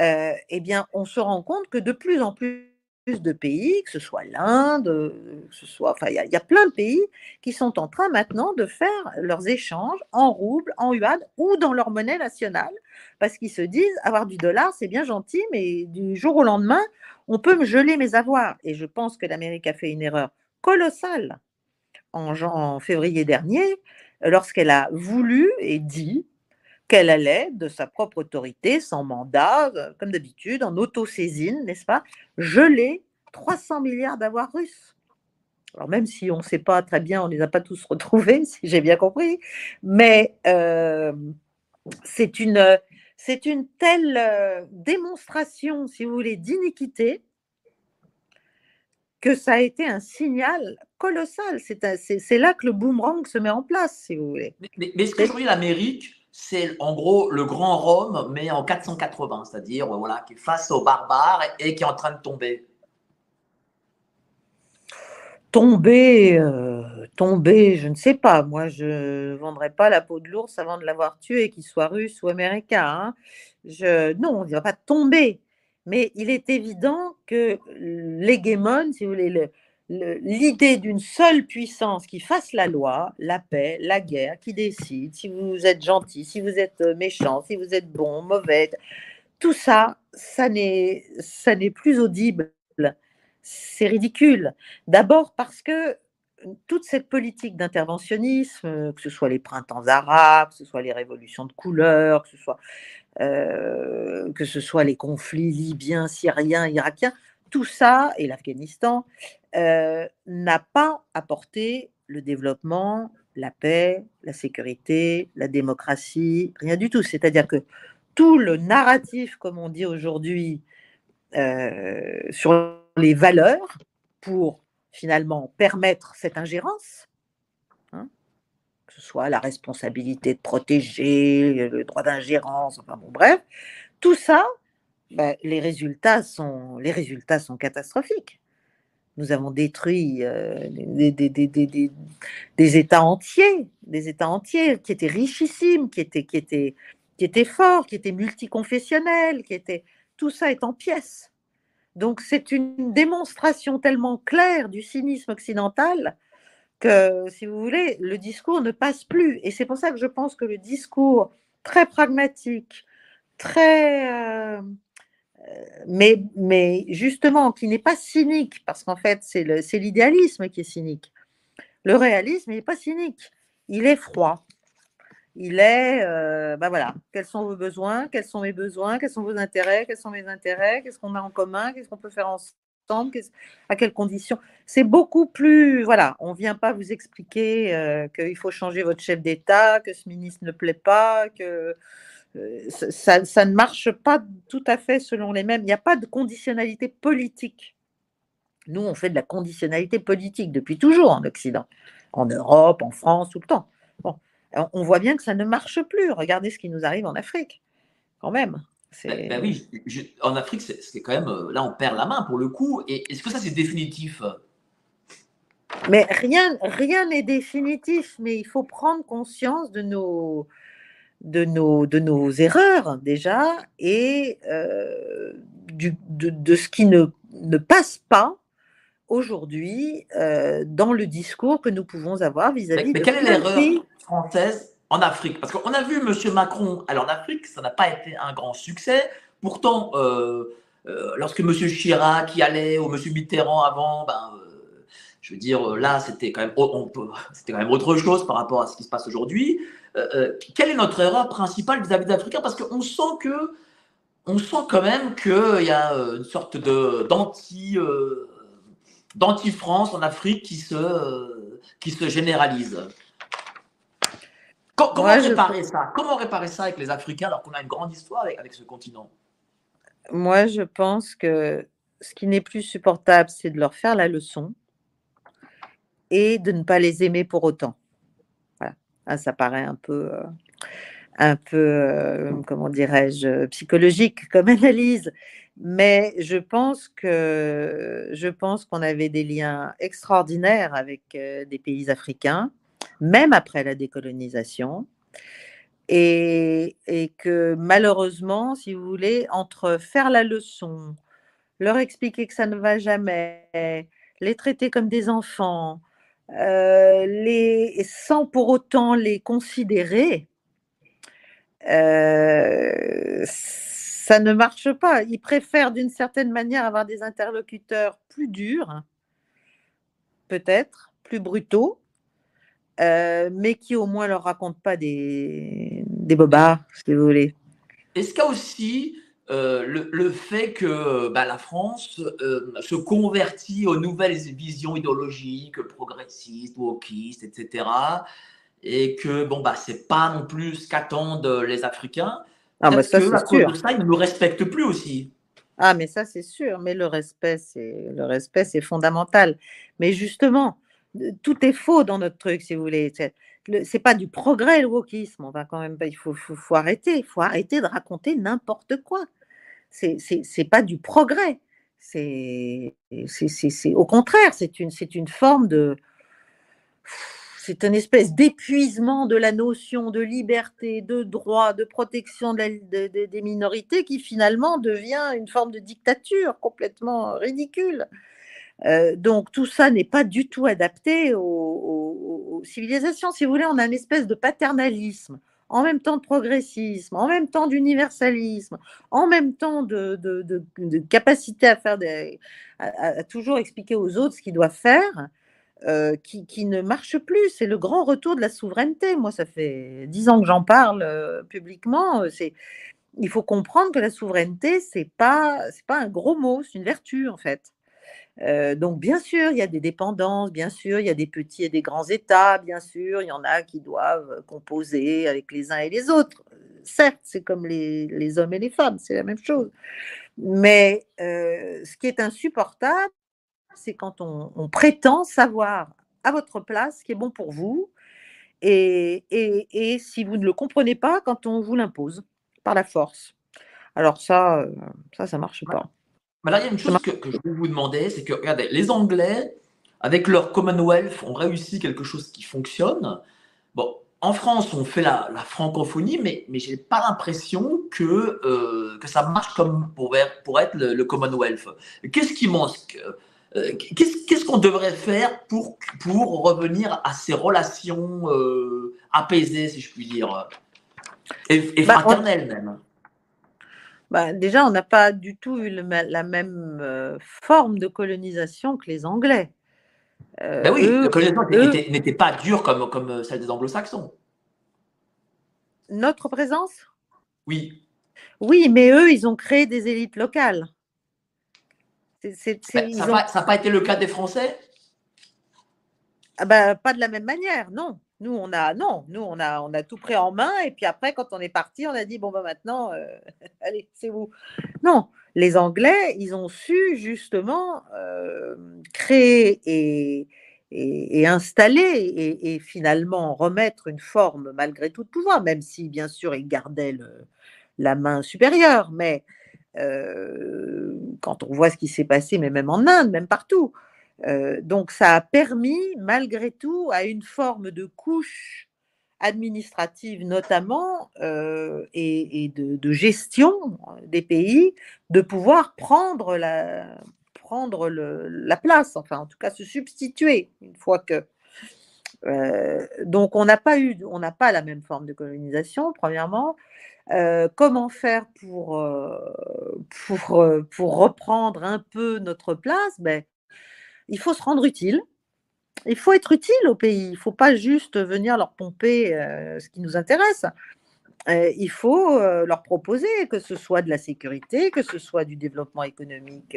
euh, eh bien, on se rend compte que de plus en plus de pays, que ce soit l'Inde, que ce soit, enfin, il y, a plein de pays qui sont en train maintenant de faire leurs échanges en roubles, en yuan ou dans leur monnaie nationale, parce qu'ils se disent avoir du dollar, c'est bien gentil, mais du jour au lendemain, on peut me geler mes avoirs. Et je pense que l'Amérique a fait une erreur colossale en, en février dernier, lorsqu'elle a voulu et dit qu'elle allait, de sa propre autorité, sans mandat, euh, comme d'habitude, en autosaisine, n'est-ce pas, geler 300 milliards d'avoirs russes. Alors même si on ne sait pas très bien, on ne les a pas tous retrouvés, si j'ai bien compris, mais euh, c'est une, telle euh, démonstration, si vous voulez, d'iniquité que ça a été un signal colossal. C'est là que le boomerang se met en place, si vous voulez. Mais, mais, ce que je l'Amérique, c'est en gros le grand Rome, mais en 480, c'est-à-dire voilà, qui est face aux barbares et, qui est en train de tomber. Tomber, euh, tomber, je ne sais pas. Moi, je ne vendrais pas la peau de l'ours avant de l'avoir tué, qu'il soit russe ou américain. Hein. Je, non, on ne va pas tomber. Mais il est évident que l'hégémon, si vous voulez, le, l'idée d'une seule puissance qui fasse la loi, la paix, la guerre, qui décide si vous êtes gentil, si vous êtes euh, méchant, si vous êtes bon, mauvais, tout ça, ça n'est, plus audible. C'est ridicule. D'abord parce que toute cette politique d'interventionnisme, que ce soit les printemps arabes, que ce soit les révolutions de couleur, que ce soit, euh, que ce soit les conflits libyens, syriens, irakiens, tout ça, et l'Afghanistan, euh, n'a pas apporté le développement, la paix, la sécurité, la démocratie, rien du tout. C'est-à-dire que tout le narratif, comme on dit aujourd'hui, euh, sur les valeurs pour finalement permettre cette ingérence, hein, que ce soit la responsabilité de protéger, le droit d'ingérence, enfin bon, bref, tout ça, ben, les, résultats sont, les résultats sont catastrophiques. Nous avons détruit euh, des, des, États entiers, des États entiers qui étaient richissimes, qui étaient, qui étaient, qui étaient forts, qui étaient multiconfessionnels, qui étaient tout ça est en pièces. Donc c'est une démonstration tellement claire du cynisme occidental que, si vous voulez, le discours ne passe plus. Et c'est pour ça que je pense que le discours très pragmatique, très euh, mais, mais justement, qui n'est pas cynique, parce qu'en fait, c'est l'idéalisme qui est cynique. Le réalisme, il n'est pas cynique, il est froid. Il est, ben voilà, quels sont vos besoins, quels sont mes besoins, quels sont vos intérêts, quels sont mes intérêts, qu'est-ce qu'on a en commun, qu'est-ce qu'on peut faire ensemble, à quelles conditions? C'est beaucoup plus, voilà, on ne vient pas vous expliquer euh, qu'il faut changer votre chef d'État, que ce ministre ne plaît pas, que euh, ça, ne marche pas tout à fait selon les mêmes. Il n'y a pas de conditionnalité politique. Nous, on fait de la conditionnalité politique depuis toujours en Occident, en Europe, en France, tout le temps. Bon, on voit bien que ça ne marche plus. Regardez ce qui nous arrive en Afrique, quand même. Ben, ben oui, en Afrique, c'est quand même. Euh, là, on perd la main pour le coup. Et est-ce que ça, c'est définitif? Mais rien rien n'est définitif, mais il faut prendre conscience de nos, de nos, de nos erreurs déjà et euh, du, de, ce qui ne, ne passe pas aujourd'hui euh, dans le discours que nous pouvons avoir vis-à-vis de. Mais quelle est l'erreur française en Afrique? Parce qu'on a vu M. Macron, alors en Afrique, ça n'a pas été un grand succès. Pourtant, euh, lorsque M. Chirac y allait ou M. Mitterrand avant, ben, je veux dire, là, c'était quand, même, c'était quand même autre chose par rapport à ce qui se passe aujourd'hui. Euh, euh, quelle est notre erreur principale vis-à-vis des Africains? Parce qu'on sent que, on sent quand même qu'il y a euh, une sorte de d'anti d'anti-France en Afrique qui se qui se généralise. Comment, réparer ça? Comment réparer ça avec les Africains alors qu'on a une grande histoire avec, avec ce continent? Moi, je pense que ce qui n'est plus supportable, c'est de leur faire la leçon et de ne pas les aimer pour autant. Ah, ça paraît un peu, euh, un peu euh, comment dirais-je, psychologique comme analyse. Mais je pense que je pense qu'on avait des liens extraordinaires avec euh, des pays africains, même après la décolonisation. Et, et, que malheureusement, si vous voulez, entre faire la leçon, leur expliquer que ça ne va jamais, les traiter comme des enfants, euh, les, sans pour autant les considérer, euh, ça ne marche pas. Ils préfèrent d'une certaine manière avoir des interlocuteurs plus durs, peut-être, plus brutaux, euh, mais qui au moins leur racontent pas des, bobards, si vous voulez. Est-ce qu'il aussi euh, le, fait que bah, la France euh, se convertit aux nouvelles visions idéologiques, progressistes, wokistes, etc. Et que bon bah c'est pas non plus ce qu'attendent les Africains. Ah bah ça c'est sûr. ça, ils ne nous respectent plus aussi. Ah mais ça c'est sûr. Mais le respect c'est le respect c'est fondamental. Mais justement, tout est faux dans notre truc si vous voulez c'est pas du progrès le wokisme. On va quand même il faut, faut, faut arrêter, il faut arrêter de raconter n'importe quoi. C'est pas du progrès. C'est au contraire, c'est une une forme de c'est une espèce d'épuisement de la notion de liberté, de droit, de protection des minorités qui finalement devient une forme de dictature complètement ridicule. Euh, donc tout ça n'est pas du tout adapté aux, civilisations. Si vous voulez, on a une espèce de paternalisme, en même temps de progressisme, en même temps d'universalisme, en même temps de, capacité à faire à, toujours expliquer aux autres ce qu'ils doivent faire. Euh, qui, ne marche plus. C'est le grand retour de la souveraineté. Moi, ça fait dix ans que j'en parle euh, publiquement. C'est, il faut comprendre que la souveraineté, c'est pas, c'est pas un gros mot, c'est une vertu en fait. Euh, donc, bien sûr, il y a des dépendances, bien sûr, il y a des petits et des grands États, bien sûr, il y en a qui doivent composer avec les uns et les autres. Certes, c'est comme les, hommes et les femmes, c'est la même chose. Mais euh, ce qui est insupportable, c'est quand on, prétend savoir à votre place ce qui est bon pour vous, et, et, si vous ne le comprenez pas, quand on vous l'impose par la force. Alors ça, euh, ça, ça marche pas. Mais là, il y a une chose que, je voulais vous demander, c'est que, regardez, les Anglais, avec leur Commonwealth, ont réussi quelque chose qui fonctionne. Bon, en France, on fait la, francophonie, mais, mais je n'ai pas l'impression que, euh, que ça marche comme pour, pour être le, Commonwealth. Qu'est-ce qui manque euh, Qu'est-ce qu'on devrait faire pour, pour revenir à ces relations euh, apaisées, si je puis dire, et, bah, fraternelles même? Bah, déjà, on n'a pas du tout eu la même euh, forme de colonisation que les Anglais. Euh, ben oui, la colonisation n'était pas dure comme, comme euh, celle des anglo-saxons. Notre présence? Oui. Oui, mais eux, ils ont créé des élites locales. Ben, ça n'a pas été le cas des Français? Ah bah, Pas de la même manière, non. Nous, on a non, nous, on a, on a tout pris en main et puis après, quand on est parti, on a dit bon bah maintenant, euh, allez, c'est vous. Non, les Anglais, ils ont su justement euh, créer et, et, installer et, finalement remettre une forme malgré tout de pouvoir, même si bien sûr ils gardaient la main supérieure, mais euh, quand on voit ce qui s'est passé, mais même en Inde, même partout, euh, donc ça a permis malgré tout à une forme de couche administrative notamment euh, et, de, gestion des pays de pouvoir prendre la, prendre la place, enfin en tout cas se substituer une fois que. Euh, donc on n'a pas eu, on n'a pas la même forme de colonisation premièrement. comment faire pour, pour, pour reprendre un peu notre place? Ben, il faut se rendre utile. Il faut être utile au pays. Il ne faut pas juste venir leur pomper euh, ce qui nous intéresse. Euh, il faut euh, leur proposer que ce soit de la sécurité, que ce soit du développement économique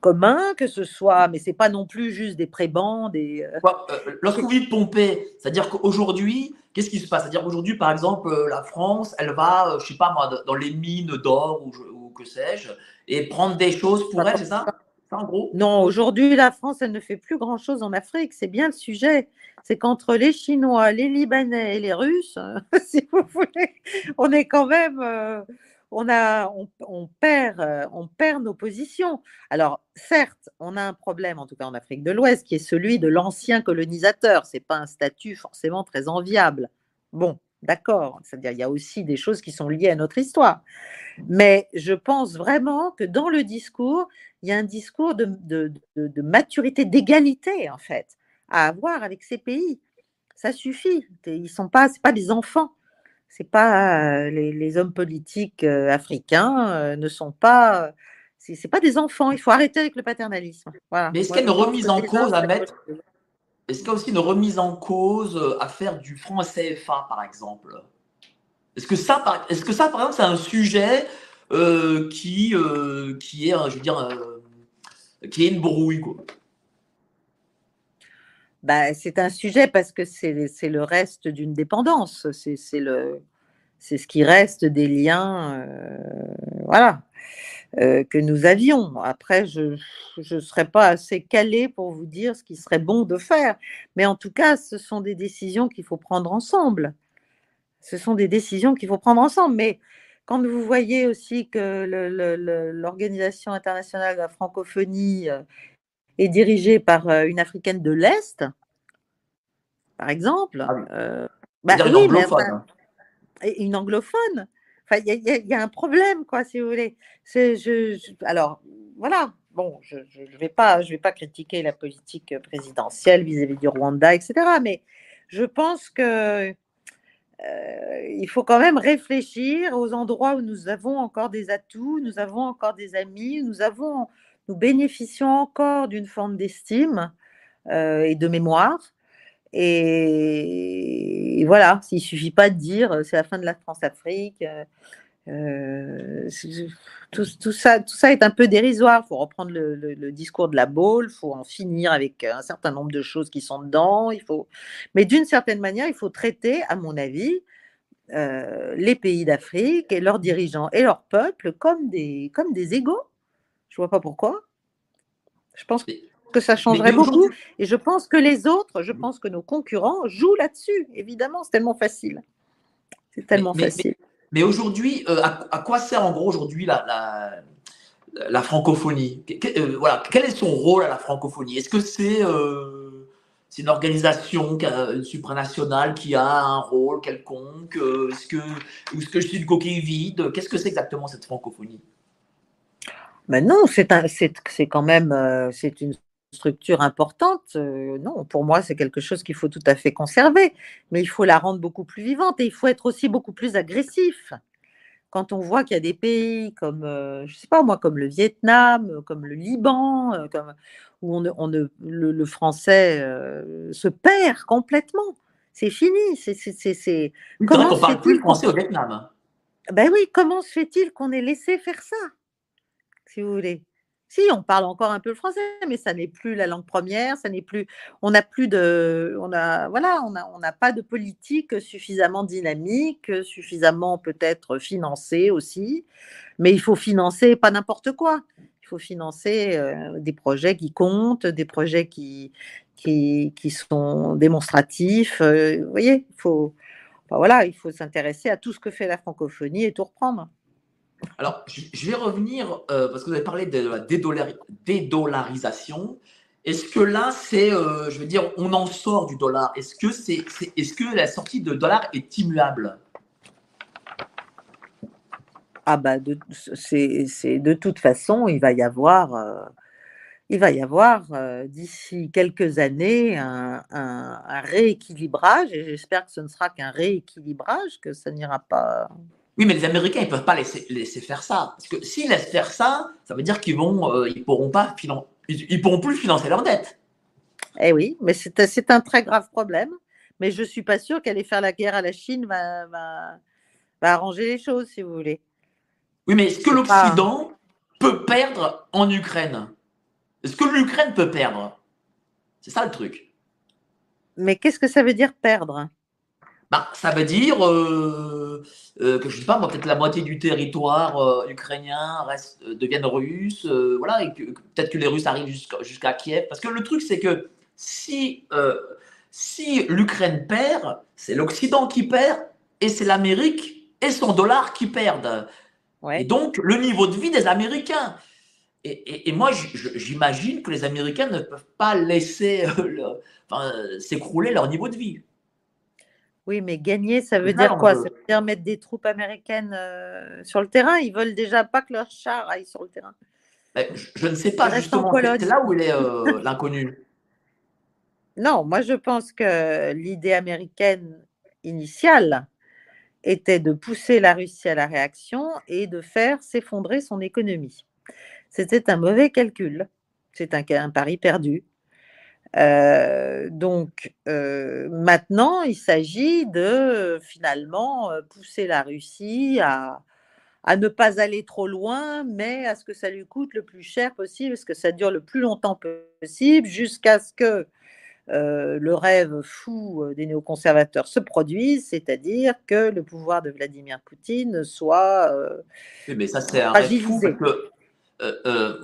commun, que ce soit, mais c'est pas non plus juste des prébendes. Des, Lorsque vous dites pomper, c'est-à-dire qu'aujourd'hui, qu'est-ce qui se passe? C'est-à-dire qu'aujourd'hui, par exemple, la France, elle va, je sais pas moi, dans les mines d'or ou, ou, que sais-je, et prendre des choses pour elle, c'est ça non, aujourd'hui, la France, elle ne fait plus grand-chose en Afrique. C'est bien le sujet. C'est qu'entre les Chinois, les Libanais et les Russes, si vous voulez, on est quand même. Euh, on, a, on, perd, euh, on perd nos positions. Alors, certes, on a un problème, en tout cas en Afrique de l'Ouest, qui est celui de l'ancien colonisateur. Ce n'est pas un statut forcément très enviable. Bon, d'accord. C'est-à-dire, il y a aussi des choses qui sont liées à notre histoire. Mais je pense vraiment que dans le discours, il y a un discours de, de, de, maturité, d'égalité, en fait, à avoir avec ces pays. Ça suffit. Ils sont pas, c'est pas des enfants. C'est pas euh, les, les, hommes politiques euh, africains euh, ne sont pas. C'est pas des enfants. Il faut arrêter avec le paternalisme. Voilà. Mais est-ce qu'il y a une remise en cause à mettre Est-ce qu'il y a aussi une remise en cause à faire du franc CFA, par exemple? Est-ce que ça, par, exemple, c'est un sujet euh, qui, euh, qui est, je veux dire, euh, qui est une brouille quoi? Bah, c'est un sujet parce que c'est, le reste d'une dépendance. C'est ce qui reste des liens, voilà, que nous avions. Après, je ne serais pas assez calée pour vous dire ce qui serait bon de faire. Mais en tout cas, ce sont des décisions qu'il faut prendre ensemble ce sont des décisions qu'il faut prendre ensemble. Mais quand vous voyez aussi que l'Organisation internationale de la francophonie euh, est dirigée par euh, une africaine de l'Est, par exemple, ah euh, bah une anglophone. Il y, a un problème, quoi, si vous voulez. Alors, voilà. Bon, je ne vais, pas, je vais pas critiquer la politique présidentielle vis à -vis du Rwanda, etc. Mais je pense que euh, il faut quand même réfléchir aux endroits où nous avons encore des atouts, nous avons encore des amis, nous avons, nous bénéficions encore d'une forme d'estime euh, et de mémoire. Et, voilà, il suffit pas de dire euh, c'est la fin de la France-Afrique. tout, ça, tout ça est un peu dérisoire. Il faut reprendre le, discours de la Baule, il faut en finir avec un certain nombre de choses qui sont dedans. Il faut... Mais d'une certaine manière, il faut traiter, à mon avis, euh, les pays d'Afrique et leurs dirigeants et leurs peuples comme des, comme des égaux. Je vois pas pourquoi. Je pense que ça changerait beaucoup. Et je pense que les autres, je pense que nos concurrents jouent là-dessus. Évidemment, c'est tellement facile. C'est tellement facile. Mais, aujourd'hui, euh, à, quoi sert en gros aujourd'hui la, la, francophonie? Euh, voilà, Quel est son rôle à la francophonie? Est-ce que c'est c'est une organisation une supranationale qui a un rôle quelconque? Euh, Est-ce que, est-ce que je suis une coquille vide? Qu'est-ce que c'est exactement cette francophonie? Ben Non, c'est, quand même euh, c'est une structure importante. Euh, non, pour moi, c'est quelque chose qu'il faut tout à fait conserver, mais il faut la rendre beaucoup plus vivante et il faut être aussi beaucoup plus agressif quand on voit qu'il y a des pays comme, je sais pas moi, comme le Vietnam, comme le Liban, comme, où on, on le, français euh, se perd complètement. C'est fini. C'est, comment on parle plus le français au Vietnam. Ben oui, comment se fait-il qu'on ait laissé faire ça, si vous voulez? Si, on parle encore un peu le français, mais ça n'est plus la langue première, ça n'est plus, on n'a plus de, on a, voilà, on n'a on pas de politique suffisamment dynamique, suffisamment peut-être financée aussi, mais il faut financer pas n'importe quoi il faut financer euh, des projets qui comptent, des projets qui, qui, sont démonstratifs. Euh, vous voyez, il faut, voilà, il faut s'intéresser à tout ce que fait la francophonie et tout reprendre. Alors, je vais revenir, euh, parce que vous avez parlé de la dédollarisation. Est-ce que là, c'est, je veux dire, on en sort du dollar? Est-ce que, c'est, est-ce que la sortie de dollar est immuable? Ah bah c'est de toute façon, il va y avoir, euh, il va y avoir euh, d'ici quelques années un, rééquilibrage, et j'espère que ce ne sera qu'un rééquilibrage, que ça n'ira pas. Oui, mais les Américains, ils ne peuvent pas laisser, laisser, faire ça. Parce que s'ils laissent faire ça, ça veut dire qu'ils vont, euh, ils pourront pas ils, pourront plus financer leurs dettes. Eh oui, mais c'est un très grave problème. Mais je ne suis pas sûre qu'aller faire la guerre à la Chine va, va, va arranger les choses, si vous voulez. Oui, mais est-ce que l'Occident peut perdre en Ukraine? Est-ce que l'Ukraine peut perdre? C'est ça le truc. Mais qu'est-ce que ça veut dire perdre? Bah, Ça veut dire euh, euh, que je ne sais pas, peut-être la moitié du territoire euh, ukrainien reste, devienne russe, voilà, et peut-être que les Russes arrivent jusqu'à Kiev. Parce que le truc, c'est que si, si l'Ukraine perd, c'est l'Occident qui perd, et c'est l'Amérique et son dollar qui perdent. Et donc, le niveau de vie des Américains. Et, moi, j'imagine que les Américains ne peuvent pas laisser s'écrouler leur niveau de vie. Oui, mais gagner, ça veut dire quoi? Ça veut dire mettre des troupes américaines euh, sur le terrain? Ils veulent déjà pas que leurs chars aillent sur le terrain. Je, ne sais pas, justement. C'est là où il est euh, l'inconnu. Non, moi je pense que l'idée américaine initiale était de pousser la Russie à la réaction et de faire s'effondrer son économie. C'était un mauvais calcul. C'est un, pari perdu. Euh, donc euh, maintenant, il s'agit de finalement pousser la Russie à, à, ne pas aller trop loin, mais à ce que ça lui coûte le plus cher possible, à ce que ça dure le plus longtemps possible, jusqu'à ce que euh, le rêve fou des néoconservateurs se produise, c'est-à-dire que le pouvoir de Vladimir Poutine soit mais ça c'est un rêve fou euh, euh,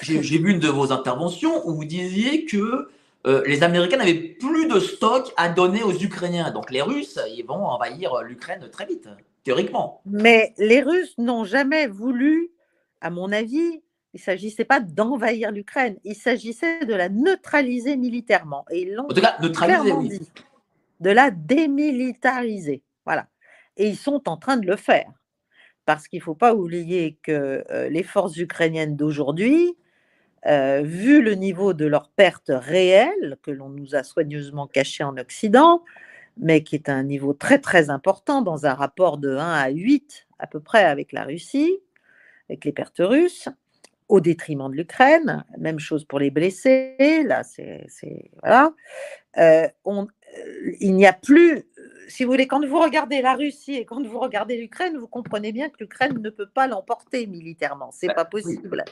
j'ai vu une de vos interventions où vous disiez que euh, les Américains n'avaient plus de stock à donner aux Ukrainiens. Donc les Russes, ils vont envahir l'Ukraine très vite, théoriquement. Mais les Russes n'ont jamais voulu, à mon avis, il ne s'agissait pas d'envahir l'Ukraine, il s'agissait de la neutraliser militairement. Et ils l'ont neutraliser, dit, de la démilitariser. Voilà. Et ils sont en train de le faire parce qu'il ne faut pas oublier que euh, les forces ukrainiennes d'aujourd'hui, euh, vu le niveau de leurs pertes réelles, que l'on nous a soigneusement cachées en Occident, mais qui est un niveau très très important dans un rapport de 1 à 8 à peu près avec la Russie, avec les pertes russes, au détriment de l'Ukraine. Même chose pour les blessés. Là, c'est voilà. Euh, il n'y a plus si vous voulez, quand vous regardez la Russie et quand vous regardez l'Ukraine, vous comprenez bien que l'Ukraine ne peut pas l'emporter militairement. C'est n'est bah, pas possible.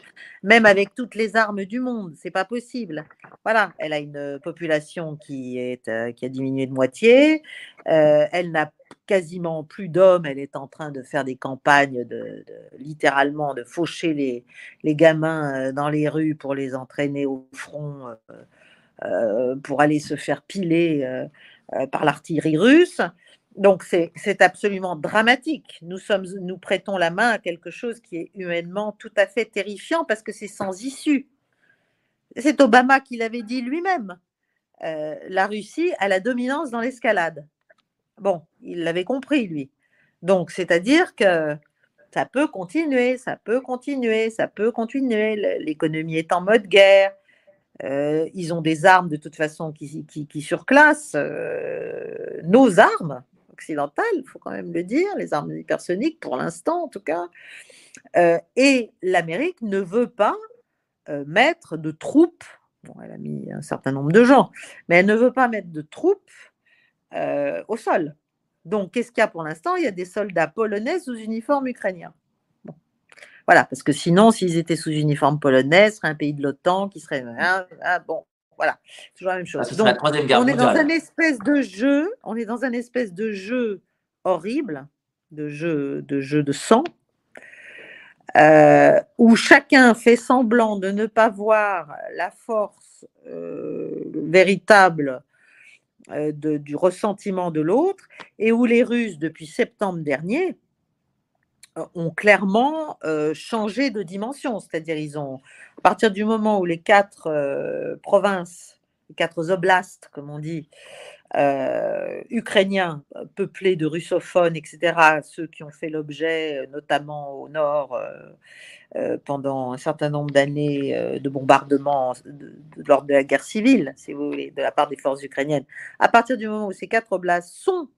Même avec toutes les armes du monde, c'est pas possible. Voilà, elle a une population qui est euh, qui a diminué de moitié. Euh, elle n'a quasiment plus d'hommes. Elle est en train de faire des campagnes de, littéralement de faucher les, les gamins euh, dans les rues pour les entraîner au front. Pour aller se faire piler euh, par l'artillerie russe. Donc c'est absolument dramatique. Nous, sommes, nous prêtons la main à quelque chose qui est humainement tout à fait terrifiant parce que c'est sans issue. C'est Obama qui l'avait dit lui-même. Euh, la Russie a la dominance dans l'escalade. Bon, il l'avait compris, lui. Donc, c'est-à-dire que ça peut continuer, ça peut continuer, ça peut continuer. L'économie est en mode guerre. Euh, ils ont des armes de toute façon qui, surclassent euh, nos armes occidentales, il faut quand même le dire, les armes hypersoniques pour l'instant en tout cas. Euh, et l'Amérique ne veut pas mettre de troupes, bon, elle a mis un certain nombre de gens, mais elle ne veut pas mettre de troupes au sol. Donc, qu'est-ce qu'il y a pour l'instant? Il y a des soldats polonais sous uniforme ukrainien. Voilà, parce que sinon, s'ils étaient sous uniforme polonais, ce serait un pays de l'OTAN qui serait. Hein, ah, bon, voilà, toujours la même chose. Ah, Donc, on est dans un espèce de jeu, on est dans un espèce de jeu horrible, de jeu de, jeu de sang, euh, où chacun fait semblant de ne pas voir la force euh, véritable euh, du ressentiment de l'autre, et où les Russes, depuis septembre dernier, ont clairement changé de dimension. C'est-à-dire, ils à partir du moment où les quatre provinces, les quatre oblasts, comme on dit, ukrainiens, peuplés de russophones, etc., ceux qui ont fait l'objet, notamment au nord, pendant un certain nombre d'années de bombardements lors de la guerre civile, si vous voulez, de la part des forces ukrainiennes, à partir du moment où ces quatre oblasts sont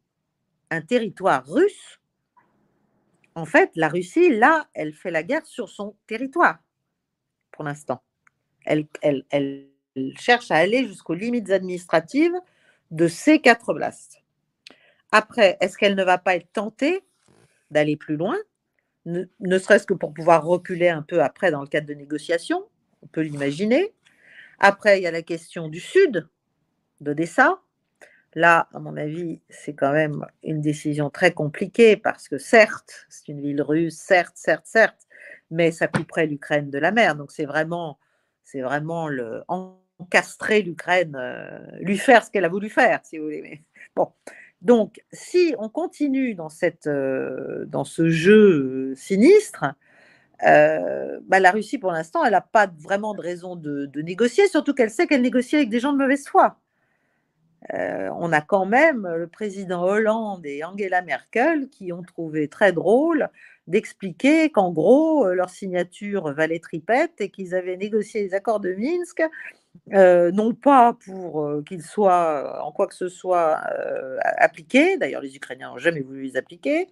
un territoire russe, en fait, la Russie, là, elle fait la guerre sur son territoire, pour l'instant. Elle, cherche à aller jusqu'aux limites administratives de ces quatre oblasts. Après, est-ce qu'elle ne va pas être tentée d'aller plus loin, ne, ne serait-ce que pour pouvoir reculer un peu après dans le cadre de négociations On peut l'imaginer. Après, il y a la question du sud, d'Odessa, Là, à mon avis, c'est quand même une décision très compliquée parce que certes, c'est une ville russe, certes, certes, certes, mais ça couperait l'Ukraine de la mer. Donc c'est vraiment, c'est vraiment le encastrer l'Ukraine, euh, lui faire ce qu'elle a voulu faire, si vous voulez. bon, donc si on continue dans cette, euh, dans ce jeu sinistre, euh, bah, la Russie, pour l'instant, elle n'a pas vraiment de raison de négocier, surtout qu'elle sait qu'elle négocie avec des gens de mauvaise foi. Euh, on a quand même le président Hollande et Angela Merkel qui ont trouvé très drôle d'expliquer qu'en gros, leur signature valait tripette et qu'ils avaient négocié les accords de Minsk, non pas pour qu'ils soient en quoi que ce soit appliqués, d'ailleurs les Ukrainiens n'ont jamais voulu les appliquer,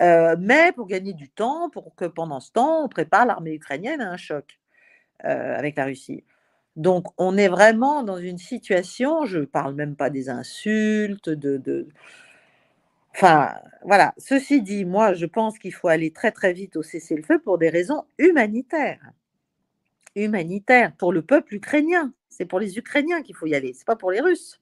mais pour gagner du temps, pour que pendant ce temps, on prépare l'armée ukrainienne à un choc avec la Russie. Donc, on est vraiment dans une situation, je ne parle même pas des insultes, de, Enfin, voilà. Ceci dit, moi, je pense qu'il faut aller très, très vite au cessez-le-feu pour des raisons humanitaires. Humanitaires pour le peuple ukrainien. C'est pour les Ukrainiens qu'il faut y aller, ce n'est pas pour les Russes.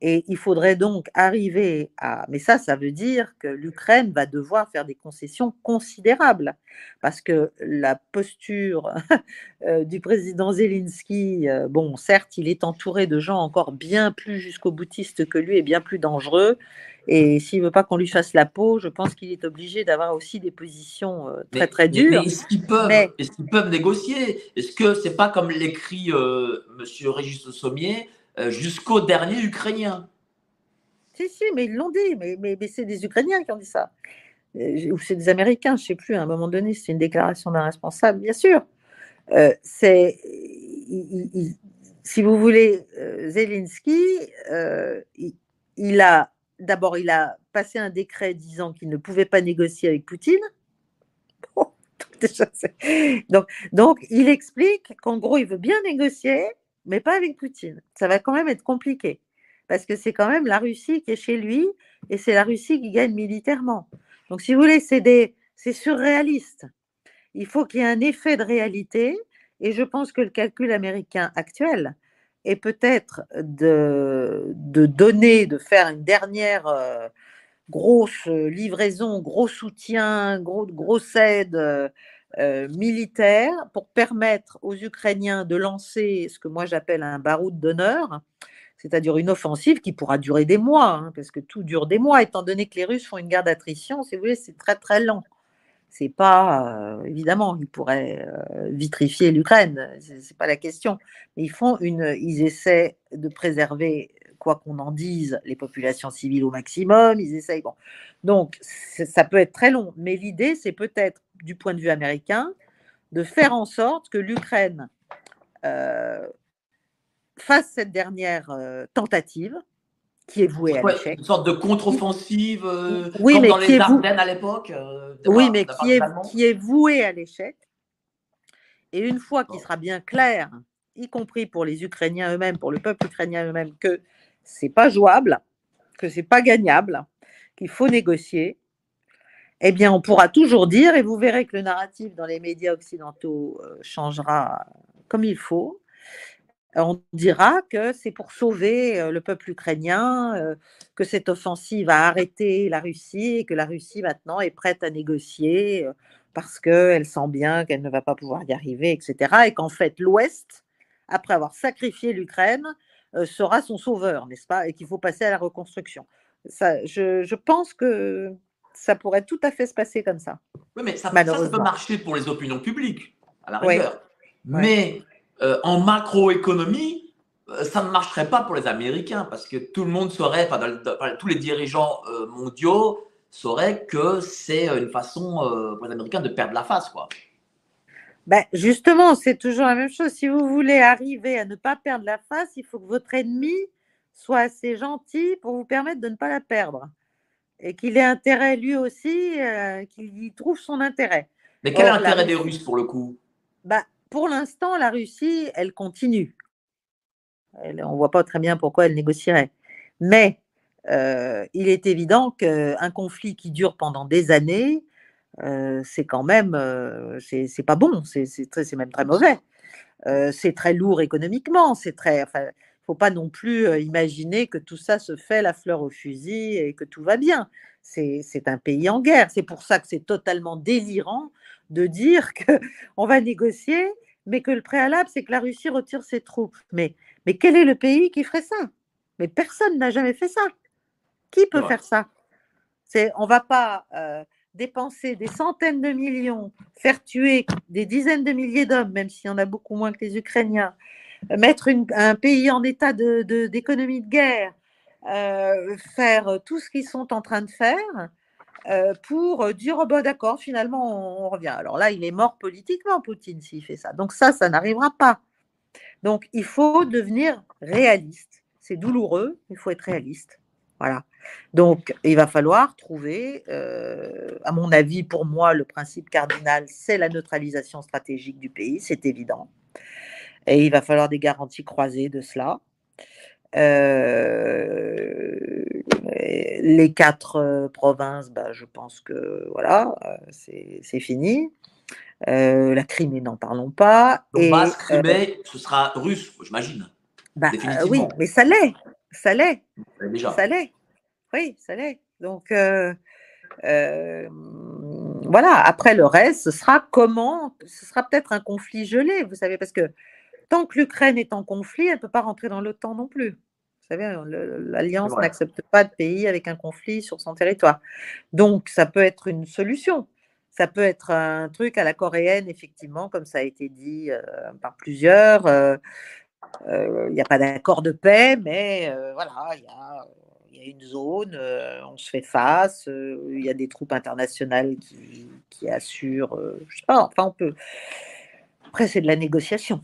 Et il faudrait donc arriver à... Mais ça, ça veut dire que l'Ukraine va devoir faire des concessions considérables, parce que la posture euh, du président Zelensky, euh, bon, certes, il est entouré de gens encore bien plus jusqu'au boutiste que lui et bien plus dangereux. Et s'il ne veut pas qu'on lui fasse la peau, je pense qu'il est obligé d'avoir aussi des positions euh, très très dures. Mais, est-ce qu'ils peuvent, est peuvent, négocier? Est-ce que c'est pas comme l'écrit M. Monsieur Régis Sommier? euh, jusqu'au dernier Ukrainien. Si, si, mais ils l'ont dit, mais, mais, c'est des Ukrainiens qui ont dit ça. Euh, ou c'est des Américains, je ne sais plus, à un moment donné, c'est une déclaration d'un responsable, bien sûr. Euh, c'est, si vous voulez, Zelensky, il, a, d'abord, il a passé un décret disant qu'il ne pouvait pas négocier avec Poutine. donc, donc, il explique qu'en gros, il veut bien négocier, mais pas avec Poutine. Ça va quand même être compliqué, parce que c'est quand même la Russie qui est chez lui, et c'est la Russie qui gagne militairement. Donc, si vous voulez, c'est surréaliste. Il faut qu'il y ait un effet de réalité, et je pense que le calcul américain actuel est peut-être de, donner, de faire une dernière euh, grosse livraison, gros soutien, gros, grosse aide. Euh, euh, militaire pour permettre aux Ukrainiens de lancer ce que moi j'appelle un baroud d'honneur, c'est-à-dire une offensive qui pourra durer des mois, hein, parce que tout dure des mois, étant donné que les Russes font une guerre d'attrition, si vous voulez, c'est très très lent. C'est pas, euh, évidemment, ils pourraient euh, vitrifier l'Ukraine, c'est pas la question. Mais ils font une, ils essaient de préserver, quoi qu'on en dise, les populations civiles au maximum. Ils essayent. Donc, ça peut être très long, mais l'idée, c'est peut-être du point de vue américain, de faire en sorte que l'Ukraine euh, fasse cette dernière euh, tentative qui est vouée à l'échec. Une sorte de contre-offensive euh, oui, comme dans les Ardennes à l'époque. oui, mais qui est, qui est vouée à l'échec. Et une fois qu'il sera bien clair, y compris pour les Ukrainiens eux-mêmes, pour le peuple ukrainien eux-mêmes, que c'est pas jouable, que c'est pas gagnable, qu'il faut négocier, eh bien, on pourra toujours dire, et vous verrez que le narratif dans les médias occidentaux euh, changera comme il faut, on dira que c'est pour sauver euh, le peuple ukrainien, euh, que cette offensive a arrêté la Russie et que la Russie maintenant est prête à négocier parce qu'elle sent bien qu'elle ne va pas pouvoir y arriver, etc. Et qu'en fait, l'Ouest, après avoir sacrifié l'Ukraine, sera son sauveur, n'est-ce pas Et qu'il faut passer à la reconstruction. Ça, je pense que ça pourrait tout à fait se passer comme ça. Oui, mais ça, peut marcher pour les opinions publiques, à la rigueur. Mais euh, en macroéconomie, euh, ça ne marcherait pas pour les Américains parce que tout le monde saurait, enfin, tous les dirigeants euh, mondiaux sauraient que c'est une façon pour les Américains de perdre la face, quoi. Ben, justement, c'est toujours la même chose. Si vous voulez arriver à ne pas perdre la face, il faut que votre ennemi soit assez gentil pour vous permettre de ne pas la perdre et qu'il ait intérêt lui aussi, euh, qu'il y trouve son intérêt. Mais quel est l'intérêt des Russes pour le coup? Bah, Pour l'instant, la Russie, elle continue. on ne voit pas très bien pourquoi elle négocierait. Mais euh, il est évident qu'un conflit qui dure pendant des années, euh, c'est quand même, c'est pas bon, c'est même très mauvais. c'est très lourd économiquement, c'est très, enfin, faut pas non plus imaginer que tout ça se fait la fleur au fusil et que tout va bien. C'est un pays en guerre. C'est pour ça que c'est totalement délirant de dire qu'on va négocier, mais que le préalable, c'est que la Russie retire ses troupes. Mais, mais quel est le pays qui ferait ça? Mais personne n'a jamais fait ça. Qui peut faire ça? On ne va pas dépenser des centaines de millions, faire tuer des dizaines de milliers d'hommes, même s'il y en a beaucoup moins que les Ukrainiens, mettre un pays en état d'économie de, guerre, faire tout ce qu'ils sont en train de faire, euh, pour dire oh, bah, d'accord, finalement on, revient. Alors là, il est mort politiquement, Poutine, s'il fait ça. Donc ça, ça n'arrivera pas. Donc il faut devenir réaliste. C'est douloureux, il faut être réaliste. Voilà. Donc il va falloir trouver, euh, à mon avis, pour moi, le principe cardinal, c'est la neutralisation stratégique du pays, c'est évident. Et il va falloir des garanties croisées de cela. Euh, les quatre euh, provinces, bah, je pense que voilà, euh, c'est fini. la Crimée, n'en parlons pas. et, Crimée, ce sera russe, j'imagine. Bah, oui, mais ça l'est. Ça l'est. Ça l'est. Oui, ça l'est. Donc, voilà. Après, le reste, ce sera comment Ce sera peut-être un conflit gelé, vous savez, parce que tant que l'Ukraine est en conflit, elle ne peut pas rentrer dans l'OTAN non plus. Vous savez, l'Alliance n'accepte pas de pays avec un conflit sur son territoire. Donc, ça peut être une solution. Ça peut être un truc à la coréenne, effectivement, comme ça a été dit euh, par plusieurs. Euh, euh, il n'y a pas d'accord de paix, mais voilà, il y a, une zone, on se fait face, il y a des troupes internationales qui, qui assurent, je sais pas, enfin on peut. Après, c'est de la négociation.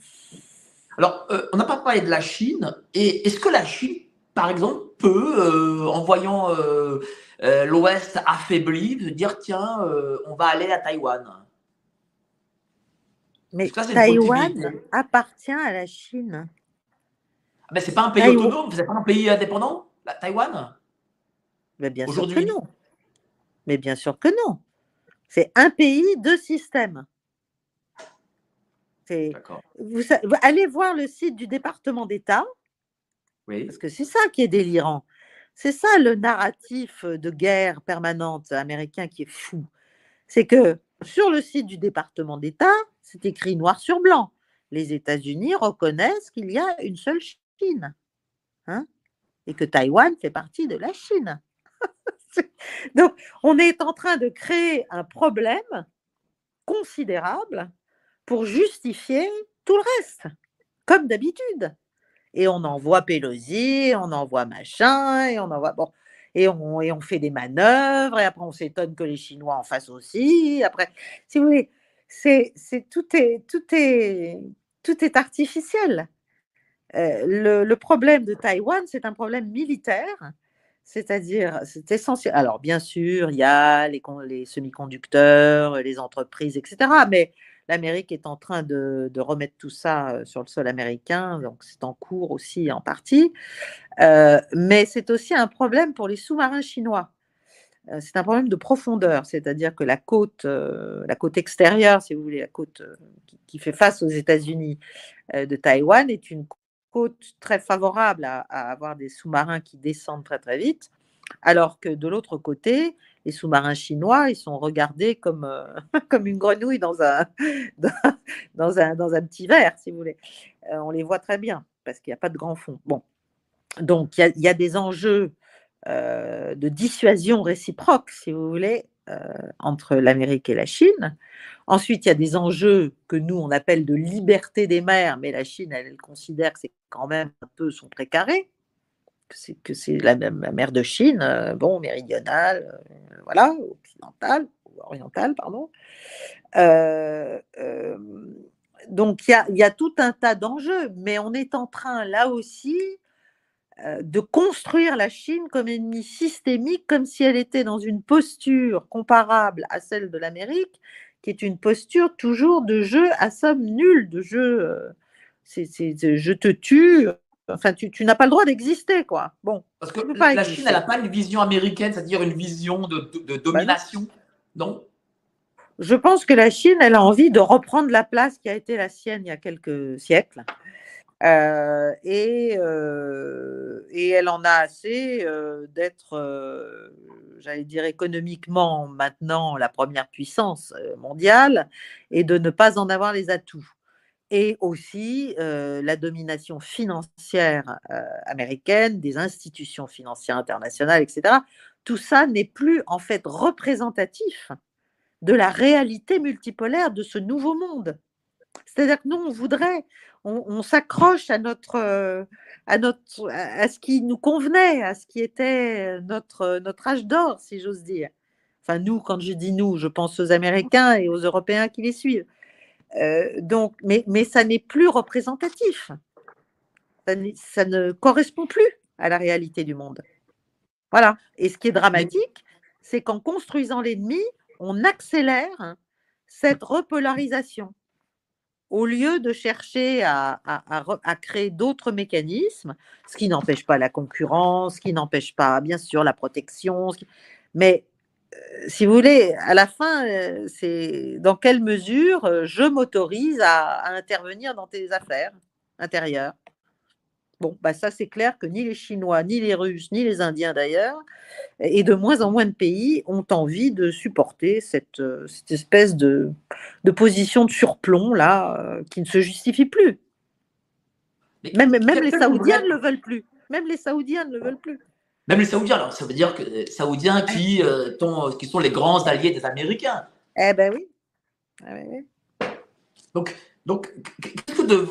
Alors, euh, on n'a pas parlé de la Chine. Et est-ce que la Chine, par exemple, peut, euh, en voyant euh, l'Ouest affaibli, se dire tiens, on va aller à Taïwan? Mais Taïwan appartient à la Chine. Mais ah ben, c'est pas un pays autonome, c'est pas un pays indépendant, la Taïwan? Mais bien sûr que non. Mais bien sûr que non. C'est un pays, deux systèmes. Vous, allez voir le site du département d'État, oui. parce que c'est ça qui est délirant. C'est ça le narratif de guerre permanente américain qui est fou. C'est que sur le site du département d'État, c'est écrit noir sur blanc. Les États-Unis reconnaissent qu'il y a une seule Chine. Hein et que Taïwan fait partie de la Chine. Donc, on est en train de créer un problème considérable pour justifier tout le reste, comme d'habitude. Et on envoie Pelosi, on envoie machin, et on envoie. Bon, et on, et on fait des manœuvres, et après on s'étonne que les Chinois en fassent aussi. Après, si vous voulez, c'est, c'est, tout, est, tout, est, tout est artificiel. Euh, le, problème de Taïwan, c'est un problème militaire, c'est-à-dire, c'est essentiel. Alors, bien sûr, il y a les, les semi-conducteurs, les entreprises, etc. Mais L'Amérique est en train de, remettre tout ça euh, sur le sol américain, donc c'est en cours aussi en partie. Euh, mais c'est aussi un problème pour les sous-marins chinois. Euh, c'est un problème de profondeur, c'est-à-dire que la côte, la côte extérieure, si vous voulez, la côte qui, fait face aux États-Unis de Taïwan est une côte très favorable à, à avoir des sous-marins qui descendent très très vite, alors que de l'autre côté, les sous-marins chinois, ils sont regardés comme, euh, comme une grenouille dans un, dans, un, dans un petit verre, si vous voulez. Euh, on les voit très bien parce qu'il n'y a pas de grand fond. Bon. Donc, il y, a des enjeux euh, de dissuasion réciproque, si vous voulez, entre l'Amérique et la Chine. Ensuite, il y a des enjeux que nous, on appelle de liberté des mers, mais la Chine, elle, considère que c'est quand même un peu son précaré que c'est la, la, mer de Chine, euh, bon, méridionale, euh, voilà, occidentale, orientale, pardon. Euh, donc il y, y a, tout un tas d'enjeux, mais on est en train là aussi de construire la Chine comme ennemie systémique, comme si elle était dans une posture comparable à celle de l'Amérique, qui est une posture toujours de jeu à somme nulle, de jeu, c'est, je te tue, Enfin, tu, n'as pas le droit d'exister, quoi. Bon. Parce que la Chine, elle n'a pas une vision américaine, c'est-à-dire une vision de, bah domination, non? Je pense que la Chine, elle a envie de reprendre la place qui a été la sienne il y a quelques siècles. Euh, et, euh, et, elle en a assez euh, d'être, j'allais dire économiquement maintenant la première puissance mondiale et de ne pas en avoir les atouts et aussi la domination financière américaine, des institutions financières internationales, etc. Tout ça n'est plus en fait représentatif de la réalité multipolaire de ce nouveau monde. C'est-à-dire que nous, on voudrait, on, s'accroche à notre, euh, à notre, à ce qui nous convenait, à ce qui était notre, notre âge d'or, si j'ose dire. Enfin, nous, quand je dis nous, je pense aux Américains et aux Européens qui les suivent. Euh, donc, mais, mais ça n'est plus représentatif. Ça, ne correspond plus à la réalité du monde. Voilà. Et ce qui est dramatique, c'est qu'en construisant l'ennemi, on accélère cette repolarisation au lieu de chercher à, créer d'autres mécanismes, ce qui n'empêche pas la concurrence, ce qui n'empêche pas, bien sûr, la protection, mais si vous voulez, à la fin, euh, c'est dans quelle mesure euh, je m'autorise à, intervenir dans tes affaires intérieures? Bon, bah ça c'est clair que ni les Chinois, ni les Russes, ni les Indiens d'ailleurs, et de moins en moins de pays ont envie de supporter cette, cette espèce de, de, position de surplomb là qui ne se justifie plus. même même les Saoudiens ne le veulent plus. Même les Saoudiens ne le veulent plus. Même les Saoudiens, alors ça veut dire que les Saoudiens qui, euh, qui sont les grands alliés des Américains. Eh ben oui. Eh donc, donc que de...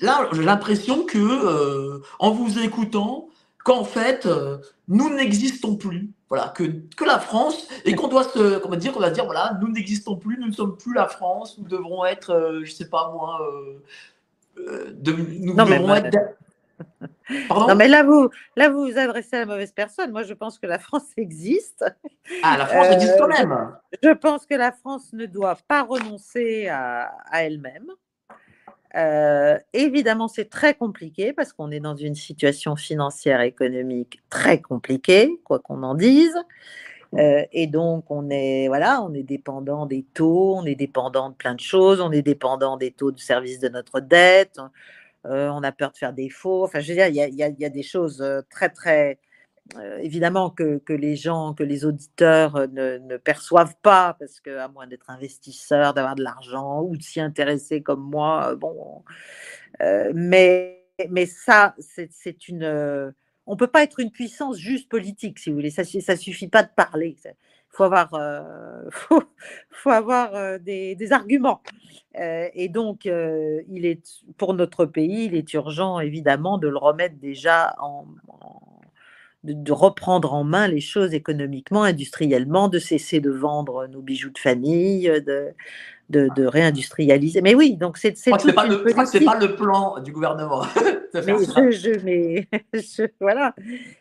là, j'ai l'impression que euh, en vous écoutant, qu'en fait, euh, nous n'existons plus. Voilà, que, que la France, et qu'on doit se, comment dire, qu'on va dire, voilà, nous n'existons plus, nous ne sommes plus la France, nous devrons être, je sais pas moi, de, nous devrons être non, mais là vous, là, vous vous adressez à la mauvaise personne. Moi, je pense que la France existe. Ah, la France existe quand même. Euh, je, pense que la France ne doit pas renoncer à, elle-même. Euh, évidemment, c'est très compliqué parce qu'on est dans une situation financière et économique très compliquée, quoi qu'on en dise. Euh, et donc, on est, voilà, on est dépendant des taux, on est dépendant de plein de choses, on est dépendant des taux de service de notre dette, euh, on a peur de faire des. Enfin, je veux dire, il y a, des choses euh, très, très. Euh, évidemment que, les gens, que les auditeurs ne, perçoivent pas, parce qu'à moins d'être investisseur, d'avoir de l'argent ou de s'y intéresser comme moi, bon. mais, mais ça, c'est une. on ne peut pas être une puissance juste politique, si vous voulez. Ça ne suffit pas de parler faut avoir, euh, faut, avoir euh, des, arguments. Euh, et donc, il est, pour notre pays, il est urgent, évidemment, de le remettre déjà en, de, reprendre en main les choses économiquement, industriellement, de cesser de vendre nos bijoux de famille, de, de, réindustrialiser. Mais oui, donc c'est. Ce n'est pas, pas, le plan du gouvernement. mais je, mais voilà,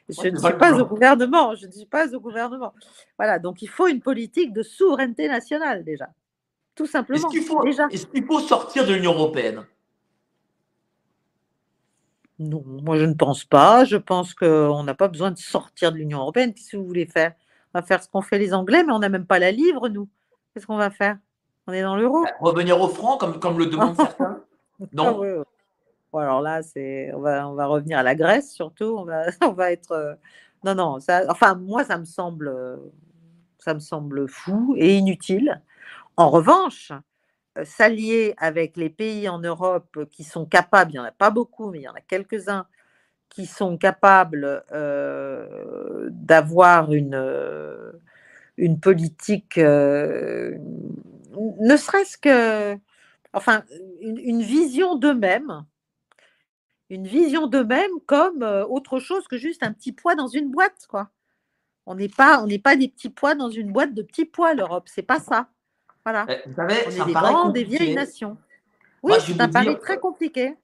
je ne suis pas au gouvernement. Je ne suis pas au gouvernement. Voilà, donc il faut une politique de souveraineté nationale déjà, tout simplement. Est-ce qu'il faut, est faut sortir de l'Union européenne? Non, moi je ne pense pas. Je pense qu'on n'a pas besoin de sortir de l'Union européenne. Qu'est-ce que vous voulez faire? On va faire ce qu'ont fait les Anglais, mais on n'a même pas la livre, nous. Qu'est-ce qu'on va faire? On est dans l'euro? Bah, revenir au franc, comme, comme le demandent certains? Non? Ah alors là, c'est, on va, on va revenir à la Grèce surtout. On va, on va être. Euh, non, non. Enfin, moi, ça me semble, ça me semble fou et inutile. En revanche, euh, s'allier avec les pays en Europe qui sont capables, il n'y en a pas beaucoup, mais il y en a quelques-uns, qui sont capables euh, d'avoir une, euh, une politique, ne serait-ce que, enfin, une, vision d'eux-mêmes, une vision d'eux-mêmes comme autre chose que juste un petit poids dans une boîte, quoi. On n'est pas, on n'est pas des petits poids dans une boîte de petits poids, l'Europe. C'est pas ça. Voilà. Euh, vous savez, on est des grandes, des vieilles nations. Oui, ça paraît très compliqué.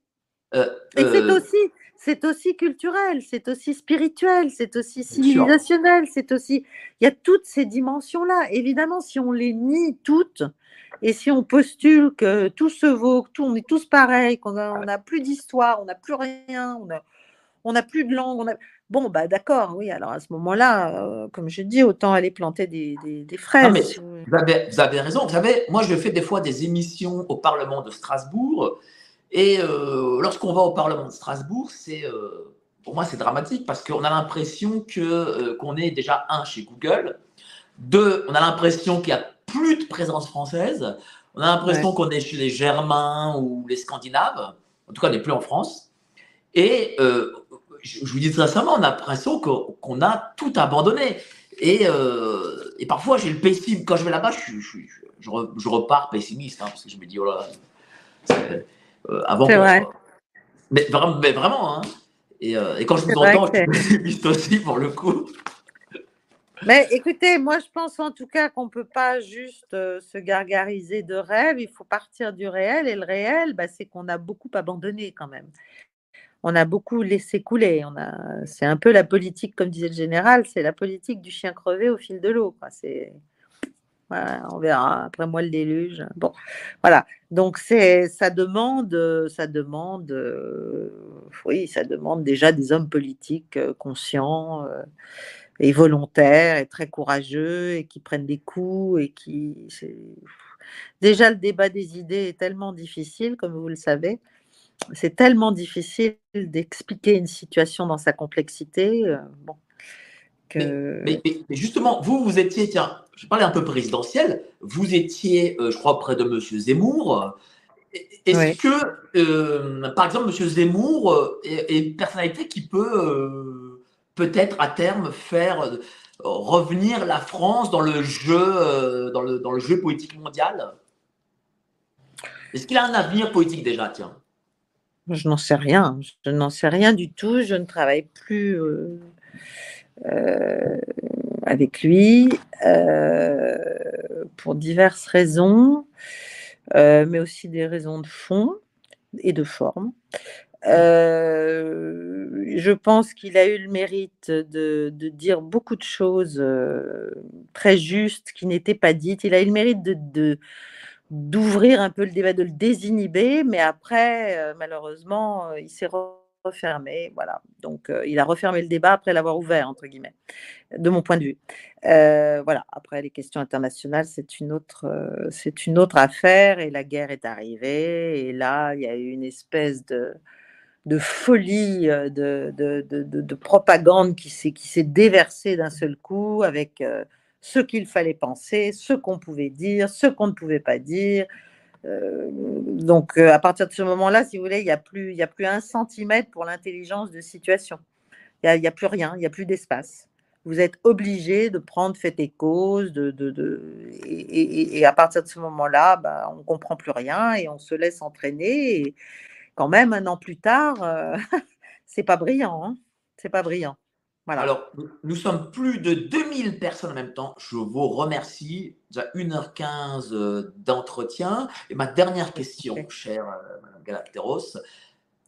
Euh, Et c'est euh, aussi, c'est aussi culturel, c'est aussi spirituel, c'est aussi civilisationnel, c'est aussi. Il y a toutes ces dimensions-là. Évidemment, si on les nie toutes et si on postule que tout se vaut, que on est tous pareils, qu'on n'a plus d'histoire, on n'a plus rien, on n'a plus de langue, on a... Bon, bah d'accord, oui. Alors à ce moment-là, euh, comme je dis, autant aller planter des, des, fraises. vous, avez, raison. Vous savez, moi, je fais des fois des émissions au Parlement de Strasbourg. Et euh, lorsqu'on va au Parlement de Strasbourg, c'est euh, pour moi, c'est dramatique parce qu'on a l'impression que qu'on est déjà un chez Google. Deux, on a l'impression qu'il n'y a plus de présence française. On a l'impression qu'on est chez les Germains ou les Scandinaves. En tout cas, on n'est plus en France. Et je, vous dis sincèrement, on a l'impression qu'on a tout abandonné. Et, euh, et parfois, j'ai le pessimisme. Quand je vais là-bas, je, je, repars pessimiste, hein, parce que je me dis, oh là, avant. C'est vrai. Mais, vraiment, hein. Et, quand je vous entends, je suis aussi pour le coup. Mais écoutez, moi je pense en tout cas qu'on ne peut pas juste se gargariser de rêve, il faut partir du réel. Et le réel, bah, c'est qu'on a beaucoup abandonné quand même. On a beaucoup laissé couler. On a... C'est un peu la politique, comme disait le général, c'est la politique du chien crevé au fil de l'eau. C'est... on verra. Après moi, le déluge. Bon, voilà. Donc c'est, ça demande, ça demande, oui, ça demande déjà des hommes politiques conscients et volontaires et très courageux et qui prennent des coups et qui. Déjà, le débat des idées est tellement difficile, comme vous le savez. C'est tellement difficile d'expliquer une situation dans sa complexité. Euh, bon, que... mais, justement, vous, vous étiez, tiens, je parlais un peu présidentiel, vous étiez, euh, je crois, près de M. Zemmour. Est-ce que, euh, par exemple, M. Zemmour est, est, une personnalité qui peut peut-être à terme faire euh, revenir la France dans le jeu, euh, dans le, dans le jeu politique mondial? Est-ce qu'il a un avenir politique déjà Tiens? Je n'en sais rien. Je n'en sais rien du tout. Je ne travaille plus euh, avec lui pour diverses raisons, mais aussi des raisons de fond et de forme. Euh, je pense qu'il a eu le mérite de, dire beaucoup de choses euh, très justes qui n'étaient pas dites. Il a eu le mérite d'ouvrir un peu le débat, de le désinhiber, mais après, euh, malheureusement, il s'est refermé. Voilà. Donc, il a refermé le débat après l'avoir ouvert, entre guillemets, de mon point de vue. voilà. Après, les questions internationales, c'est une autre affaire et la guerre est arrivée. Et là, il y a eu une espèce de de folie, euh, de, de, propagande qui s'est déversée d'un seul coup avec euh, ce qu'il fallait penser, ce qu'on pouvait dire, ce qu'on ne pouvait pas dire. Euh, donc, à partir de ce moment-là, si vous voulez, il n'y a, plus, a plus un centimètre pour l'intelligence de situation. Il n'y a, plus rien, il n'y a plus d'espace. Vous êtes obligé de prendre fait et cause, de, et, à partir de ce moment-là, bah, on ne comprend plus rien et on se laisse entraîner. Et, quand même, un an plus tard, euh, c'est pas brillant. Hein c'est pas brillant. Voilà. Alors, nous sommes plus de 2000 personnes en même temps. Je vous remercie. Déjà 1h15 euh, d'entretien. Et ma dernière question, chère euh, Madame Galacteros,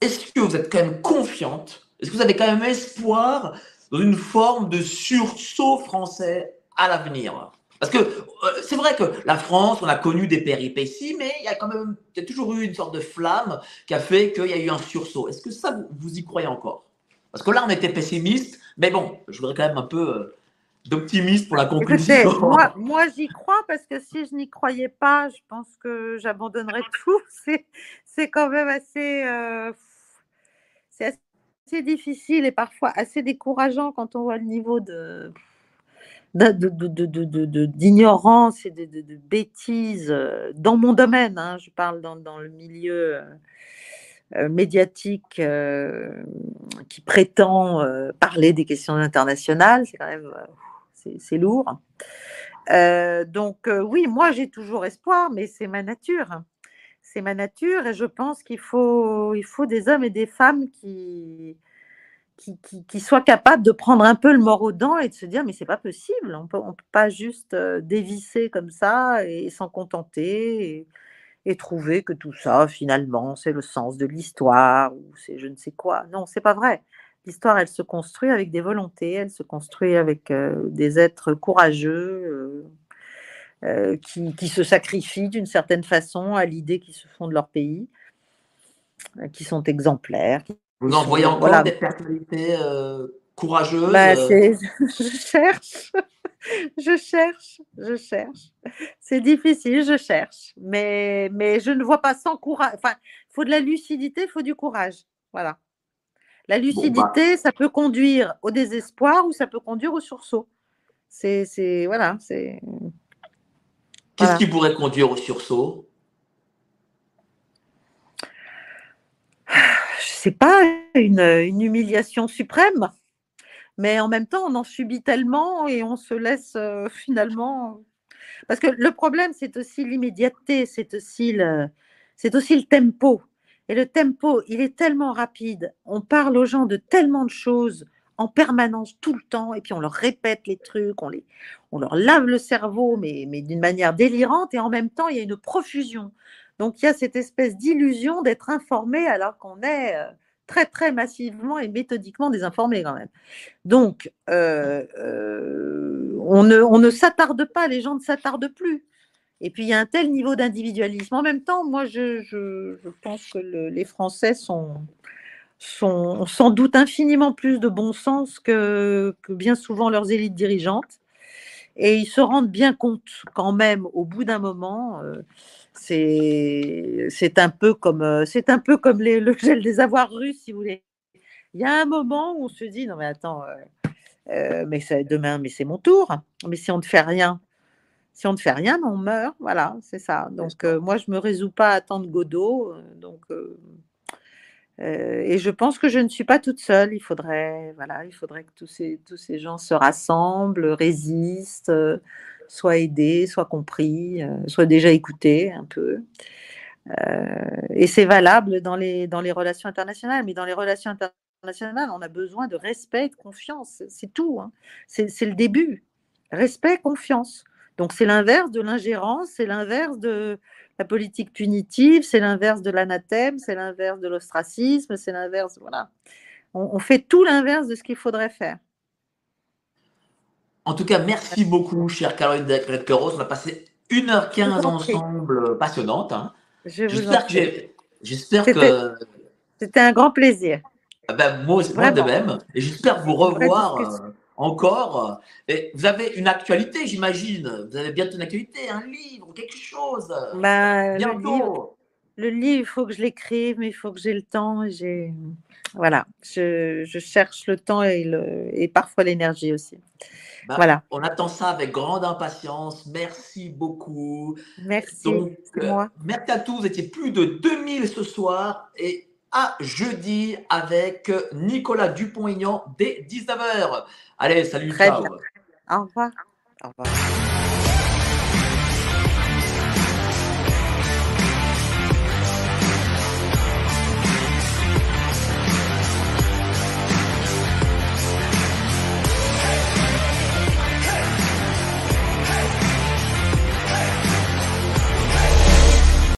est-ce que vous êtes quand même confiante? Est-ce que vous avez quand même espoir dans une forme de sursaut français à l'avenir? Parce que euh, c'est vrai que la France, on a connu des péripéties, mais il y a quand même il y a toujours eu une sorte de flamme qui a fait qu'il y a eu un sursaut. Est-ce que ça, vous, y croyez encore? Parce que là, on était pessimiste, mais bon, je voudrais quand même un peu euh, d'optimisme pour la conclusion. moi, moi j'y crois parce que si je n'y croyais pas, je pense que j'abandonnerais tout. C'est quand même assez, euh, c'est assez difficile et parfois assez décourageant quand on voit le niveau de d'ignorance et de, bêtises euh, dans mon domaine. Hein, je parle dans, le milieu euh, euh, médiatique qui prétend parler des questions internationales. C'est quand même c'est lourd. donc oui, moi j'ai toujours espoir, mais c'est ma nature. C'est ma nature et je pense qu'il faut, il faut des hommes et des femmes qui, qui, qui, soit capable de prendre un peu le mort aux dents et de se dire mais c'est pas possible, on peut, peut pas juste euh, dévisser comme ça et s'en contenter et, trouver que tout ça finalement c'est le sens de l'histoire ou c'est je ne sais quoi. Non, c'est pas vrai. L'histoire, elle se construit avec des volontés, elle se construit avec euh, des êtres courageux euh, qui, qui, se sacrifient d'une certaine façon à l'idée qu'ils se font de leur pays, qui sont exemplaires, vous en voyez encore des personnalités euh, courageuses bah, euh Je cherche, je cherche, je cherche. C'est difficile, je cherche. Mais, mais je ne vois pas sans courage. Enfin, il faut de la lucidité, il faut du courage. Voilà. La bah lucidité, ça peut conduire au désespoir ou ça peut conduire au sursaut. C'est, voilà, c'est. Qu'est-ce qui pourrait conduire au sursaut? C'est pas une, humiliation suprême, mais en même temps, on en subit tellement et on se laisse euh, finalement. Parce que le problème, c'est aussi l'immédiateté, c'est aussi c'est aussi le tempo. Et le tempo, il est tellement rapide. On parle aux gens de tellement de choses en permanence, tout le temps, et puis on leur répète les trucs, on, les, on leur lave le cerveau, mais, mais d'une manière délirante, et en même temps, il y a une profusion. Donc il y a cette espèce d'illusion d'être informé alors qu'on est euh, très, très massivement et méthodiquement désinformé quand même. Donc, euh, euh, on ne, s'attarde pas, les gens ne s'attardent plus. Et puis, il y a un tel niveau d'individualisme. En même temps, moi, je, pense que le, les Français sont, sont sans doute infiniment plus de bon sens que, bien souvent leurs élites dirigeantes. Et ils se rendent bien compte quand même, au bout d'un moment, c'est un peu comme, euh, c'est un peu comme les, le gel des avoirs russes, si vous voulez. Il y a un moment où on se dit, non mais attends, euh, euh mais demain, mais c'est mon tour. Mais si on ne fait rien, si on ne fait rien, on meurt. Voilà, c'est ça. Donc euh, moi, je me résous pas à attendre Godot. Donc euh, et je pense que je ne suis pas toute seule. Il faudrait, voilà, il faudrait que tous ces, tous ces gens se rassemblent, résistent, euh, soient aidés, soient compris, euh, soient déjà écoutés un peu. et c'est valable dans les, dans les relations internationales. Mais dans les relations internationales, on a besoin de respect, de confiance. C'est tout. Hein. C'est le début. Respect, confiance. Donc c'est l'inverse de l'ingérence, c'est l'inverse de, la politique punitive, c'est l'inverse de l'anathème, c'est l'inverse de l'ostracisme, c'est l'inverse. Voilà. On, fait tout l'inverse de ce qu'il faudrait faire. En tout cas, merci beaucoup, chère Caroline Redkeros. On a passé 1h15 ensemble, passionnante. Hein. J'espère que. J'espère que. C'était un grand plaisir. Ben, moi, moi de même. Et j'espère vous revoir encore. Et vous avez une actualité, j'imagine. Vous avez bientôt une actualité, un livre, quelque chose. Bah, bientôt. Le livre, il faut que je l'écrive, mais il faut que j'ai le temps. J'ai voilà, je, je, cherche le temps et, le, et parfois l'énergie aussi. Bah, voilà. On attend ça avec grande impatience. Merci beaucoup. Merci. Donc, moi. merci à tous. Vous étiez plus de 2000 ce soir et à jeudi avec Nicolas Dupont-Aignan dès 19h. Allez, salut, Très ciao. Bien. Au revoir. Au revoir.